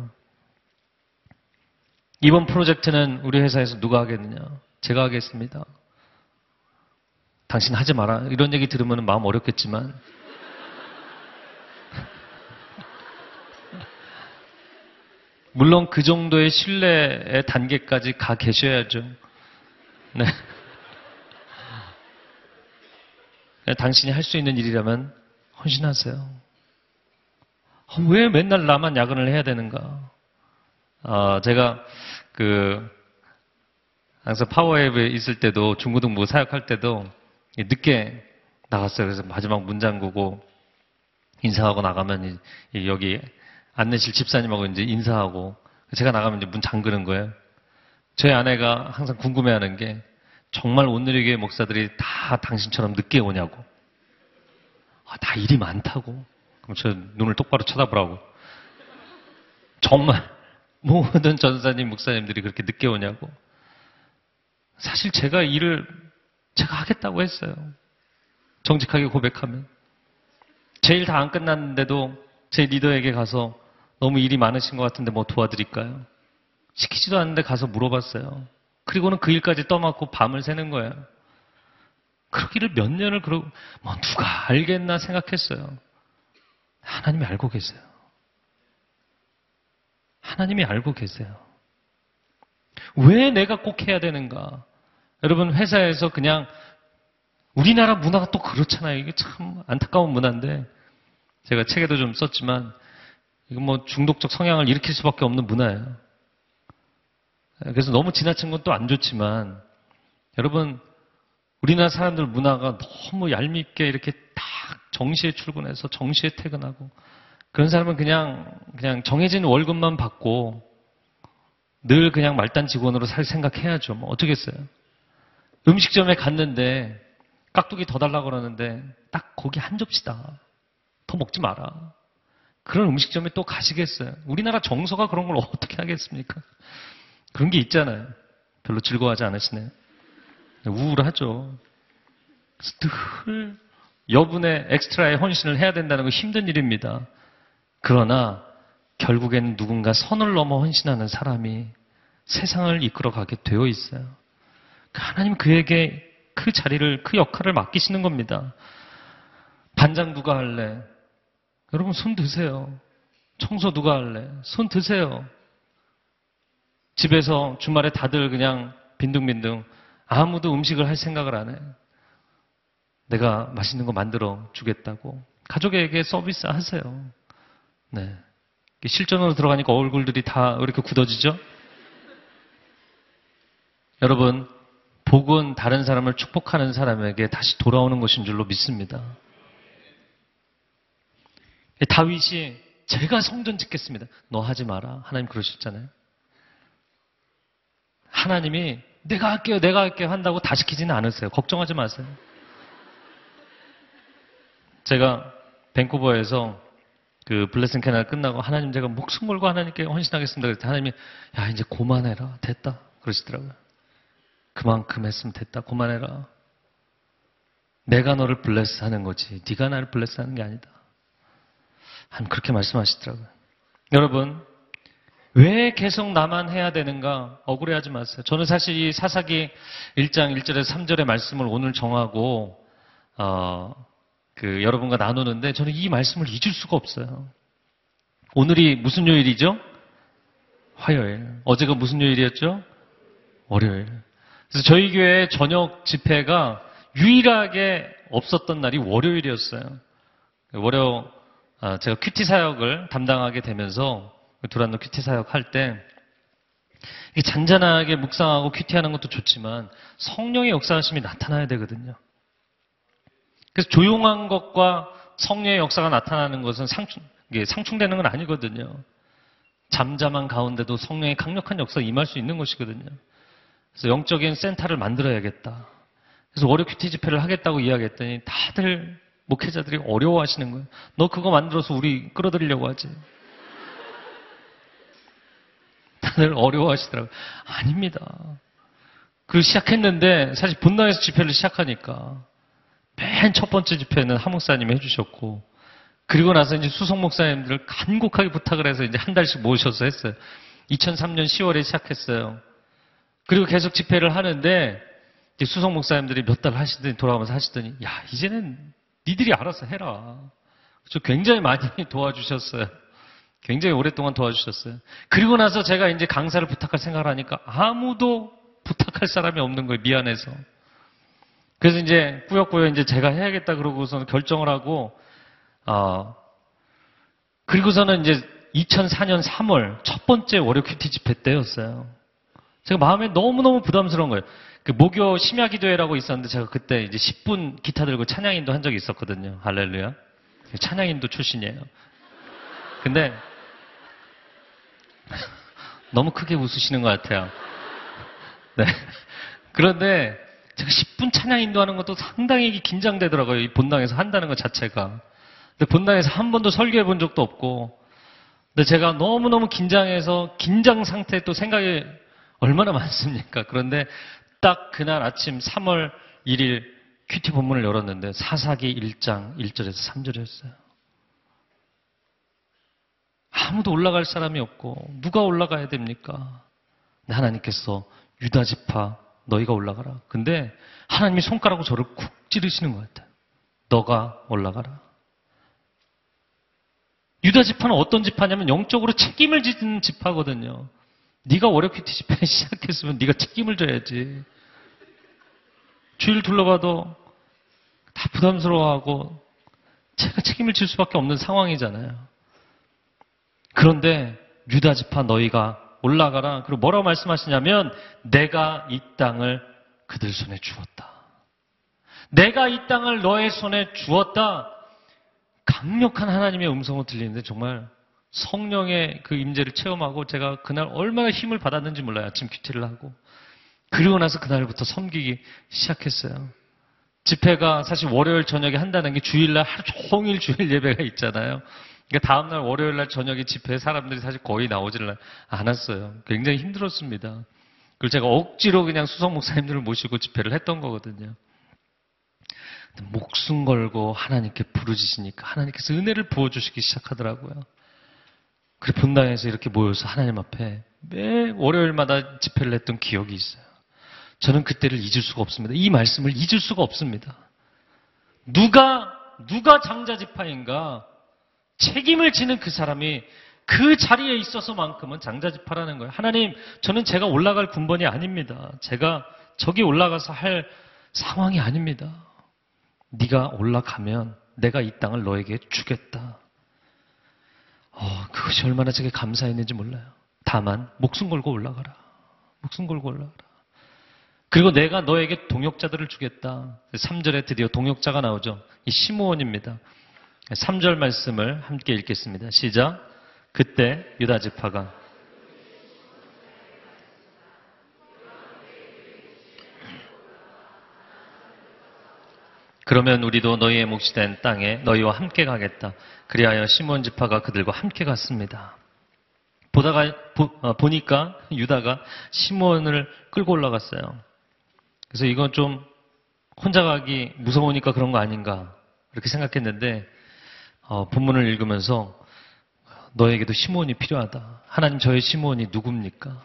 이번 프로젝트는 우리 회사에서 누가 하겠느냐? 제가 하겠습니다. 당신 하지 마라. 이런 얘기 들으면 마음 어렵겠지만. 물론 그 정도의 신뢰의 단계까지 가 계셔야죠. 네. 네, 당신이 할 수 있는 일이라면 헌신하세요. 아, 왜 맨날 나만 야근을 해야 되는가? 아, 제가 그 항상 파워앱에 있을 때도 중고등부 사역할 때도 늦게 나갔어요. 그래서 마지막 문 잠그고 인사하고 나가면 여기 안내실 집사님하고 이제 인사하고 제가 나가면 이제 문 잠그는 거예요. 저희 아내가 항상 궁금해하는 게 정말 오늘의 목사들이 다 당신처럼 늦게 오냐고. 아, 다 일이 많다고. 그럼 저 눈을 똑바로 쳐다보라고. 정말 모든 전사님, 목사님들이 그렇게 늦게 오냐고. 사실 제가 일을 제가 하겠다고 했어요. 정직하게 고백하면. 제일 다 안 끝났는데도 제 리더에게 가서 너무 일이 많으신 것 같은데 뭐 도와드릴까요? 시키지도 않는데 가서 물어봤어요. 그리고는 그 일까지 떠맡고 밤을 새는 거예요. 그러기를 몇 년을 그러고, 뭐 누가 알겠나 생각했어요. 하나님이 알고 계세요. 하나님이 알고 계세요. 왜 내가 꼭 해야 되는가? 여러분, 회사에서 그냥 우리나라 문화가 또 그렇잖아요. 이게 참 안타까운 문화인데, 제가 책에도 좀 썼지만, 이건 뭐 중독적 성향을 일으킬 수밖에 없는 문화예요. 그래서 너무 지나친 건 또 안 좋지만, 여러분, 우리나라 사람들 문화가 너무 얄밉게 이렇게 딱 정시에 출근해서 정시에 퇴근하고, 그런 사람은 그냥, 그냥 정해진 월급만 받고, 늘 그냥 말단 직원으로 살 생각해야죠. 뭐 어떻겠어요? 음식점에 갔는데, 깍두기 더 달라고 그러는데, 딱 고기 한 접시다. 더 먹지 마라. 그런 음식점에 또 가시겠어요? 우리나라 정서가 그런 걸 어떻게 하겠습니까? 그런 게 있잖아요. 별로 즐거워하지 않으시네요. 우울하죠. 늘 여분의 엑스트라의 헌신을 해야 된다는 거 힘든 일입니다. 그러나 결국에는 누군가 선을 넘어 헌신하는 사람이 세상을 이끌어 가게 되어 있어요. 하나님 그에게 그 자리를, 그 역할을 맡기시는 겁니다. 반장 누가 할래? 여러분 손 드세요. 청소 누가 할래? 손 드세요. 집에서 주말에 다들 그냥 빈둥빈둥 아무도 음식을 할 생각을 안 해. 내가 맛있는 거 만들어 주겠다고. 가족에게 서비스 하세요. 네. 실전으로 들어가니까 얼굴들이 다 이렇게 굳어지죠? 여러분, 복은 다른 사람을 축복하는 사람에게 다시 돌아오는 것인 줄로 믿습니다. 다윗이 제가 성전 짓겠습니다. 너 하지 마라. 하나님 그러셨잖아요. 하나님이 내가 할게요, 내가 할게요 한다고 다 시키지는 않으세요. 걱정하지 마세요. 제가 밴쿠버에서 그 Blessing Canada 끝나고 하나님 제가 목숨 걸고 하나님께 헌신하겠습니다. 그랬더니 하나님이 야 이제 고만해라 됐다 그러시더라고요. 그만큼 했으면 됐다. 그만해라. 내가 너를 bless 하는 거지. 네가 나를 bless 하는 게 아니다. 한 그렇게 말씀하시더라고요. 여러분, 왜 계속 나만 해야 되는가 억울해하지 마세요. 저는 사실 이 사사기 1장 1절에서 3절의 말씀을 오늘 정하고 어, 그 여러분과 나누는데 저는 이 말씀을 잊을 수가 없어요. 오늘이 무슨 요일이죠? 화요일. 어제가 무슨 요일이었죠? 월요일. 그래서 저희 교회 저녁 집회가 유일하게 없었던 날이 월요일이었어요. 월요 아, 제가 QT 사역을 담당하게 되면서 두란노 QT 사역 할 때 잔잔하게 묵상하고 QT하는 것도 좋지만 성령의 역사하심이 나타나야 되거든요. 그래서 조용한 것과 성령의 역사가 나타나는 것은 상충, 상충되는 건 아니거든요. 잠잠한 가운데도 성령의 강력한 역사가 임할 수 있는 것이거든요. 그래서 영적인 센터를 만들어야겠다. 그래서 월요 큐티 집회를 하겠다고 이야기했더니 다들 목회자들이 어려워하시는 거예요. 너 그거 만들어서 우리 끌어들이려고 하지. 다들 어려워하시더라고요. 아닙니다. 그 시작했는데 사실 본당에서 집회를 시작하니까 맨 첫 번째 집회는 하 목사님이 해주셨고 그리고 나서 이제 수석 목사님들을 간곡하게 부탁을 해서 이제 한 달씩 모셔서 했어요. 2003년 10월에 시작했어요. 그리고 계속 집회를 하는데 수석 목사님들이 몇 달 하시더니 돌아오면서 하시더니 야 이제는 니들이 알아서 해라. 저 굉장히 많이 도와주셨어요. 굉장히 오랫동안 도와주셨어요. 그리고 나서 제가 이제 강사를 부탁할 생각을 하니까 아무도 부탁할 사람이 없는 거예요. 미안해서. 그래서 이제 꾸역꾸역 이제 제가 해야겠다 그러고서는 결정을 하고, 어, 그리고서는 이제 2004년 3월 첫 번째 월요 큐티 집회 때였어요. 제가 마음에 너무너무 부담스러운 거예요. 그 목요 심야 기도회라고 있었는데 제가 그때 이제 10분 기타 들고 찬양인도 한 적이 있었거든요. 할렐루야. 찬양인도 출신이에요. 근데 너무 크게 웃으시는 것 같아요. 네. 그런데 제가 10분 찬양 인도하는 것도 상당히 긴장되더라고요. 이 본당에서 한다는 것 자체가. 근데 본당에서 한 번도 설교해 본 적도 없고. 근데 제가 너무너무 긴장해서 긴장 상태에 또 생각이 얼마나 많습니까? 그런데 딱 그날 아침 3월 1일 큐티 본문을 열었는데 사사기 1장 1절에서 3절이었어요. 아무도 올라갈 사람이 없고 누가 올라가야 됩니까? 하나님께서 유다 지파 너희가 올라가라. 근데 하나님이 손가락으로 저를 쿡 찌르시는 것 같아요. 너가 올라가라. 유다 지파는 어떤 지파냐면 영적으로 책임을 지는 지파거든요. 네가 월요큐티 집회 시작했으면 네가 책임을 져야지. 주일 둘러봐도 다 부담스러워하고 제가 책임을 질 수밖에 없는 상황이잖아요. 그런데 유다 지파 너희가 올라가라. 그리고 뭐라고 말씀하시냐면 내가 이 땅을 그들 손에 주었다. 내가 이 땅을 너의 손에 주었다. 강력한 하나님의 음성을 들리는데 정말 성령의 그 임재를 체험하고 제가 그날 얼마나 힘을 받았는지 몰라요. 아침 큐티를 하고. 그리고 나서 그날부터 섬기기 시작했어요. 집회가 사실 월요일 저녁에 한다는 게 주일날 하루 종일 주일 예배가 있잖아요. 그러니까 다음날 월요일 날 저녁에 집회에 사람들이 사실 거의 나오질 않았어요. 굉장히 힘들었습니다. 그리고 제가 억지로 그냥 수석 목사님들을 모시고 집회를 했던 거거든요. 목숨 걸고 하나님께 부르짖으니까 하나님께서 은혜를 부어주시기 시작하더라고요. 그리고 본당에서 이렇게 모여서 하나님 앞에 매 월요일마다 집회를 했던 기억이 있어요. 저는 그때를 잊을 수가 없습니다. 이 말씀을 잊을 수가 없습니다. 누가 누가 장자 지파인가 책임을 지는 그 사람이 그 자리에 있어서만큼은 장자지파라는 거예요. 하나님, 저는 제가 올라갈 군번이 아닙니다. 제가 저기 올라가서 할 상황이 아닙니다. 네가 올라가면 내가 이 땅을 너에게 주겠다. 어, 그것이 얼마나 제게 감사했는지 몰라요. 다만 목숨 걸고 올라가라. 목숨 걸고 올라가라. 그리고 내가 너에게 동역자들을 주겠다. 3절에 드디어 동역자가 나오죠. 이 시므온입니다. 3절 말씀을 함께 읽겠습니다. 시작. 그때 유다 지파가 그러면 우리도 너희의 몫이 된 땅에 너희와 함께 가겠다. 그리하여 시몬 지파가 그들과 함께 갔습니다. 보다가 보, 어, 보니까 유다가 시몬을 끌고 올라갔어요. 그래서 이건 좀 혼자 가기 무서우니까 그런 거 아닌가 이렇게 생각했는데 어, 본문을 읽으면서 너에게도 시몬이 필요하다. 하나님 저의 시몬이 누굽니까?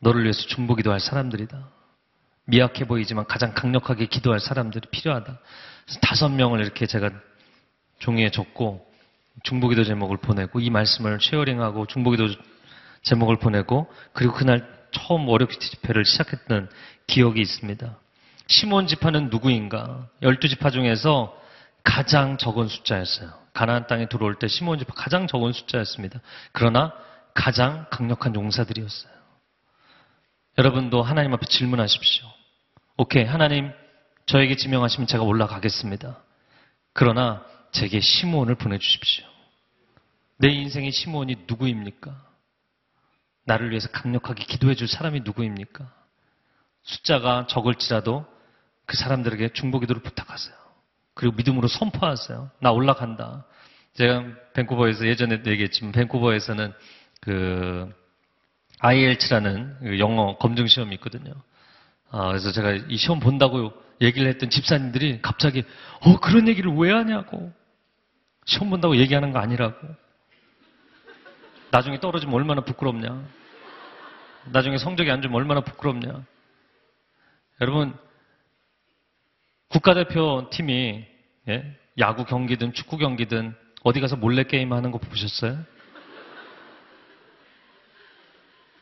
너를 위해서 중보기도 할 사람들이다. 미약해 보이지만 가장 강력하게 기도할 사람들이 필요하다. 그래서 다섯 명을 이렇게 제가 종이에 적고 중보기도 제목을 보내고 이 말씀을 쉐어링하고 중보기도 제목을 보내고 그리고 그날 처음 월요일 집회를 시작했던 기억이 있습니다. 시몬 지파는 누구인가? 열두 지파 중에서 가장 적은 숫자였어요. 가나안 땅에 들어올 때 시몬 지파 가장 적은 숫자였습니다. 그러나 가장 강력한 용사들이었어요. 여러분도 하나님 앞에 질문하십시오. 오케이, 하나님 저에게 지명하시면 제가 올라가겠습니다. 그러나 제게 시몬을 보내주십시오. 내 인생의 시몬이 누구입니까? 나를 위해서 강력하게 기도해 줄 사람이 누구입니까? 숫자가 적을지라도 그 사람들에게 중보 기도를 부탁하세요. 그리고 믿음으로 선포하세요. 나 올라간다. 제가 밴쿠버에서 예전에 얘기했지만 밴쿠버에서는 그 IELTS라는 그 영어 검증 시험이 있거든요. 아, 그래서 제가 이 시험 본다고 얘기를 했던 집사님들이 갑자기 어 그런 얘기를 왜 하냐고 시험 본다고 얘기하는 거 아니라고 나중에 떨어지면 얼마나 부끄럽냐 나중에 성적이 안 좋으면 얼마나 부끄럽냐 여러분 국가대표 팀이 예? 야구 경기든 축구 경기든 어디 가서 몰래 게임 하는 거 보셨어요?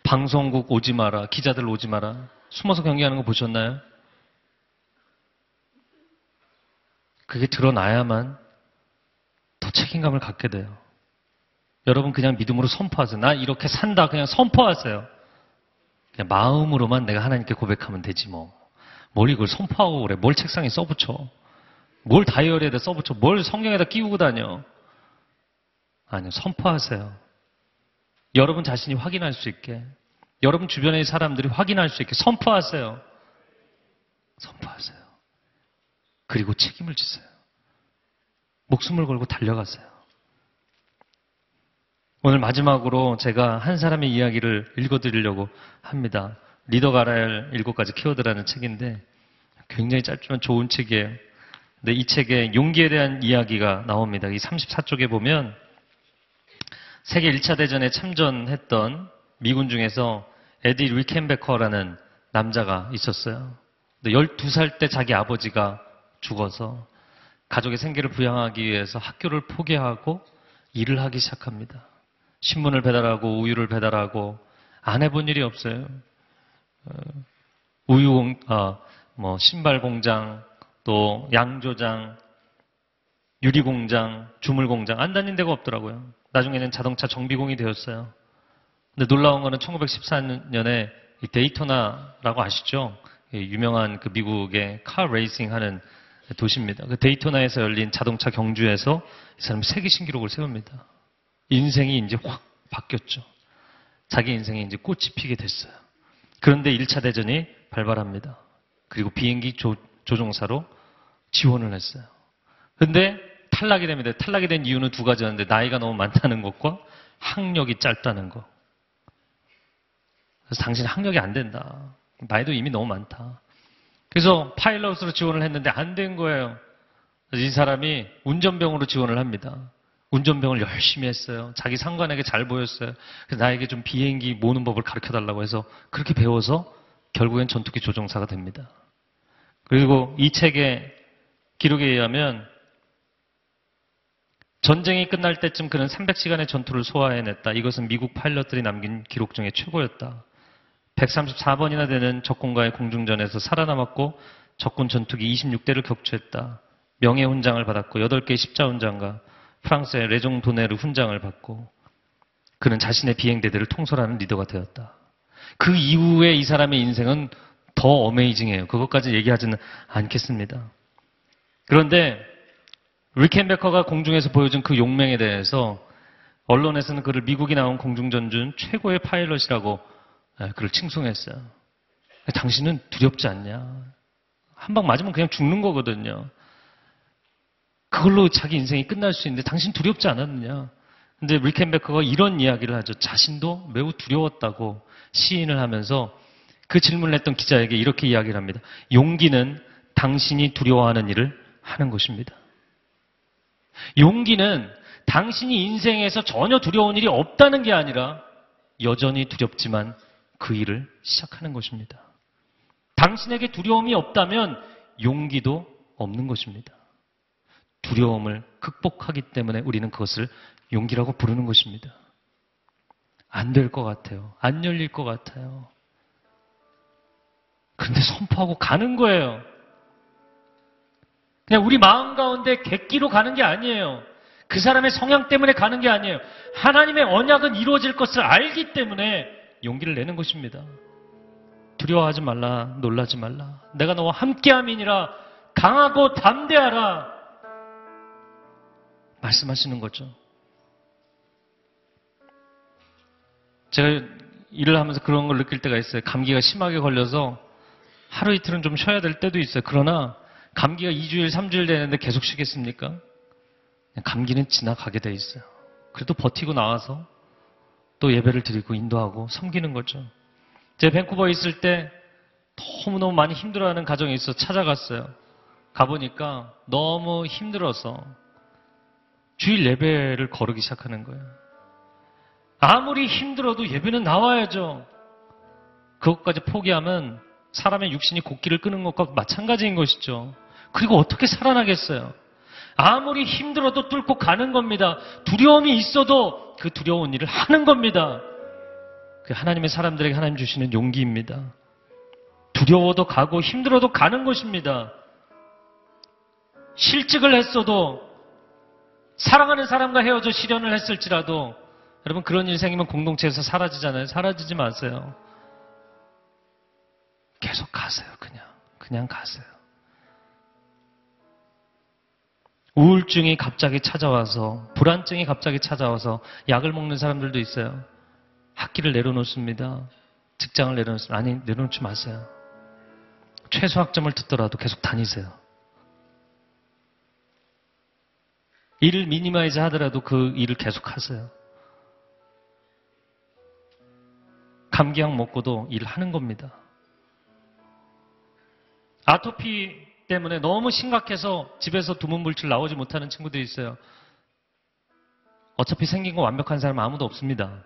방송국 오지 마라, 기자들 오지 마라, 숨어서 경기하는 거 보셨나요? 그게 드러나야만 더 책임감을 갖게 돼요. 여러분 그냥 믿음으로 선포하세요. 나 이렇게 산다 그냥 선포하세요. 그냥 마음으로만 내가 하나님께 고백하면 되지 뭐. 뭘 이걸 선포하고 그래. 뭘 책상에 써붙여. 뭘 다이어리에다 써붙여. 뭘 성경에다 끼우고 다녀. 아니요. 선포하세요. 여러분 자신이 확인할 수 있게. 여러분 주변의 사람들이 확인할 수 있게 선포하세요. 선포하세요. 그리고 책임을 지세요. 목숨을 걸고 달려가세요. 오늘 마지막으로 제가 한 사람의 이야기를 읽어드리려고 합니다. 리더가 알아야 할 일곱 가지 키워드라는 책인데 굉장히 짧지만 좋은 책이에요. 근데 이 책에 용기에 대한 이야기가 나옵니다. 이 34쪽에 보면 세계 1차 대전에 참전했던 미군 중에서 에디 리켄베커라는 남자가 있었어요. 근데 12살 때 자기 아버지가 죽어서 가족의 생계를 부양하기 위해서 학교를 포기하고 일을 하기 시작합니다. 신문을 배달하고 우유를 배달하고 안 해본 일이 없어요. 어, 우유 공, 아, 뭐 신발 공장, 또 양조장, 유리 공장, 주물 공장 안 다닌 데가 없더라고요. 나중에는 자동차 정비공이 되었어요. 근데 놀라운 거는 1914년에 데이토나라고 아시죠? 유명한 그 미국의 car racing 하는 도시입니다. 그 데이토나에서 열린 자동차 경주에서 이 사람이 세계 신기록을 세웁니다. 인생이 이제 확 바뀌었죠. 자기 인생이 이제 꽃이 피게 됐어요. 그런데 1차 대전이 발발합니다. 그리고 비행기 조, 조종사로 지원을 했어요. 근데 탈락이 됩니다. 탈락이 된 이유는 두 가지였는데 나이가 너무 많다는 것과 학력이 짧다는 것. 그래서 당신 학력이 안 된다. 나이도 이미 너무 많다. 그래서 파일럿으로 지원을 했는데 안 된 거예요. 이 사람이 운전병으로 지원을 합니다. 운전병을 열심히 했어요. 자기 상관에게 잘 보였어요. 그래서 나에게 좀 비행기 모는 법을 가르쳐 달라고 해서 그렇게 배워서 결국엔 전투기 조종사가 됩니다. 그리고 이 책의 기록에 의하면 전쟁이 끝날 때쯤 그는 300시간의 전투를 소화해냈다. 이것은 미국 파일럿들이 남긴 기록 중에 최고였다. 134번이나 되는 적군과의 공중전에서 살아남았고 적군 전투기 26대를 격추했다. 명예 훈장을 받았고 8개의 십자 훈장과 프랑스의 레종 도네르 훈장을 받고 그는 자신의 비행대들을 통솔하는 리더가 되었다. 그 이후에 이 사람의 인생은 더 어메이징해요. 그것까지 얘기하지는 않겠습니다. 그런데 리켄베커가 공중에서 보여준 그 용맹에 대해서 언론에서는 그를 미국이 나온 공중전준 최고의 파일럿이라고 예, 그를 칭송했어요. 당신은 두렵지 않냐? 한 방 맞으면 그냥 죽는 거거든요. 그걸로 자기 인생이 끝날 수 있는데 당신 두렵지 않았느냐? 근데 리켄베커가 이런 이야기를 하죠. 자신도 매우 두려웠다고 시인을 하면서 그 질문을 했던 기자에게 이렇게 이야기를 합니다. 용기는 당신이 두려워하는 일을 하는 것입니다. 용기는 당신이 인생에서 전혀 두려운 일이 없다는 게 아니라 여전히 두렵지만 그 일을 시작하는 것입니다. 당신에게 두려움이 없다면 용기도 없는 것입니다. 두려움을 극복하기 때문에 우리는 그것을 용기라고 부르는 것입니다. 안 될 것 같아요. 안 열릴 것 같아요. 그런데 선포하고 가는 거예요. 그냥 우리 마음 가운데 객기로 가는 게 아니에요. 그 사람의 성향 때문에 가는 게 아니에요. 하나님의 언약은 이루어질 것을 알기 때문에 용기를 내는 것입니다. 두려워하지 말라, 놀라지 말라. 내가 너와 함께함이니라 강하고 담대하라. 말씀하시는 거죠. 제가 일을 하면서 그런 걸 느낄 때가 있어요. 감기가 심하게 걸려서 하루 이틀은 좀 쉬어야 될 때도 있어요. 그러나 감기가 2주일, 3주일 되는데 계속 쉬겠습니까? 감기는 지나가게 돼 있어요. 그래도 버티고 나와서 또 예배를 드리고 인도하고 섬기는 거죠. 제 밴쿠버에 있을 때 너무너무 많이 힘들어하는 가정이 있어 찾아갔어요. 가보니까 너무 힘들어서 주일 예배를 거르기 시작하는 거예요. 아무리 힘들어도 예배는 나와야죠. 그것까지 포기하면 사람의 육신이 곡기를 끄는 것과 마찬가지인 것이죠. 그리고 어떻게 살아나겠어요? 아무리 힘들어도 뚫고 가는 겁니다. 두려움이 있어도 그 두려운 일을 하는 겁니다. 그 하나님의 사람들에게 하나님 주시는 용기입니다. 두려워도 가고 힘들어도 가는 것입니다. 실직을 했어도 사랑하는 사람과 헤어져 실현을 했을지라도 여러분 그런 일 생기면 공동체에서 사라지잖아요. 사라지지 마세요. 계속 가세요. 그냥 그냥 가세요. 우울증이 갑자기 찾아와서 불안증이 갑자기 찾아와서 약을 먹는 사람들도 있어요. 학기를 내려놓습니다. 직장을 내려놓습니다. 아니 내려놓지 마세요. 최소 학점을 듣더라도 계속 다니세요. 일을 미니마이즈 하더라도 그 일을 계속 하세요. 감기약 먹고도 일을 하는 겁니다. 아토피 때문에 너무 심각해서 집에서 두문불출 나오지 못하는 친구들이 있어요. 어차피 생긴 거 완벽한 사람 아무도 없습니다.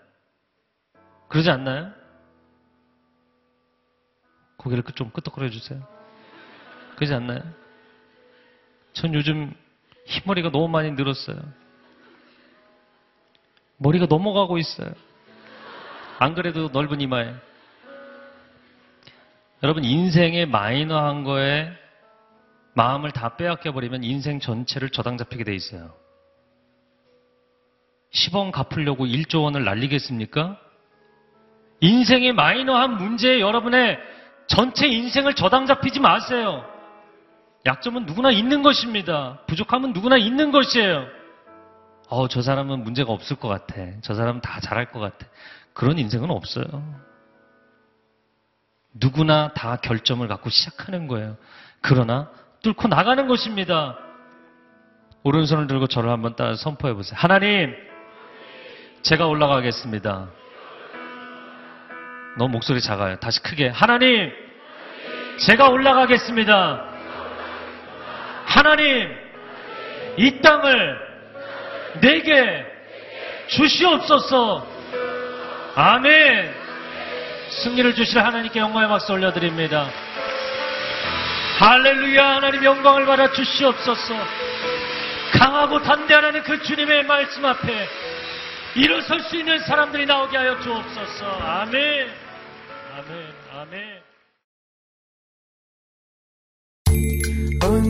그러지 않나요? 고개를 좀 끄덕거려 주세요. 그러지 않나요? 전 요즘 흰머리가 너무 많이 늘었어요. 머리가 넘어가고 있어요. 안 그래도 넓은 이마에. 여러분, 인생의 마이너한 거에 마음을 다 빼앗겨버리면 인생 전체를 저당 잡히게 돼 있어요. 10원 갚으려고 1조 원을 날리겠습니까? 인생의 마이너한 문제에 여러분의 전체 인생을 저당 잡히지 마세요. 약점은 누구나 있는 것입니다. 부족함은 누구나 있는 것이에요. 어, 저 사람은 문제가 없을 것 같아. 저 사람은 다 잘할 것 같아. 그런 인생은 없어요. 누구나 다 결점을 갖고 시작하는 거예요. 그러나 뚫고 나가는 것입니다. 오른손을 들고 저를 한번 따라 선포해 보세요. 하나님, 제가 올라가겠습니다. 너무 목소리 작아요. 다시 크게. 하나님, 제가 올라가겠습니다. 하나님, 이 땅을 내게 주시옵소서. 아멘. 승리를 주실 하나님께 영광의 박수 올려드립니다. 할렐루야 하나님 영광을 받아 주시옵소서. 강하고 담대한 하나님 그 주님의 말씀 앞에 일어설 수 있는 사람들이 나오게 하여 주옵소서. 아멘. 아멘.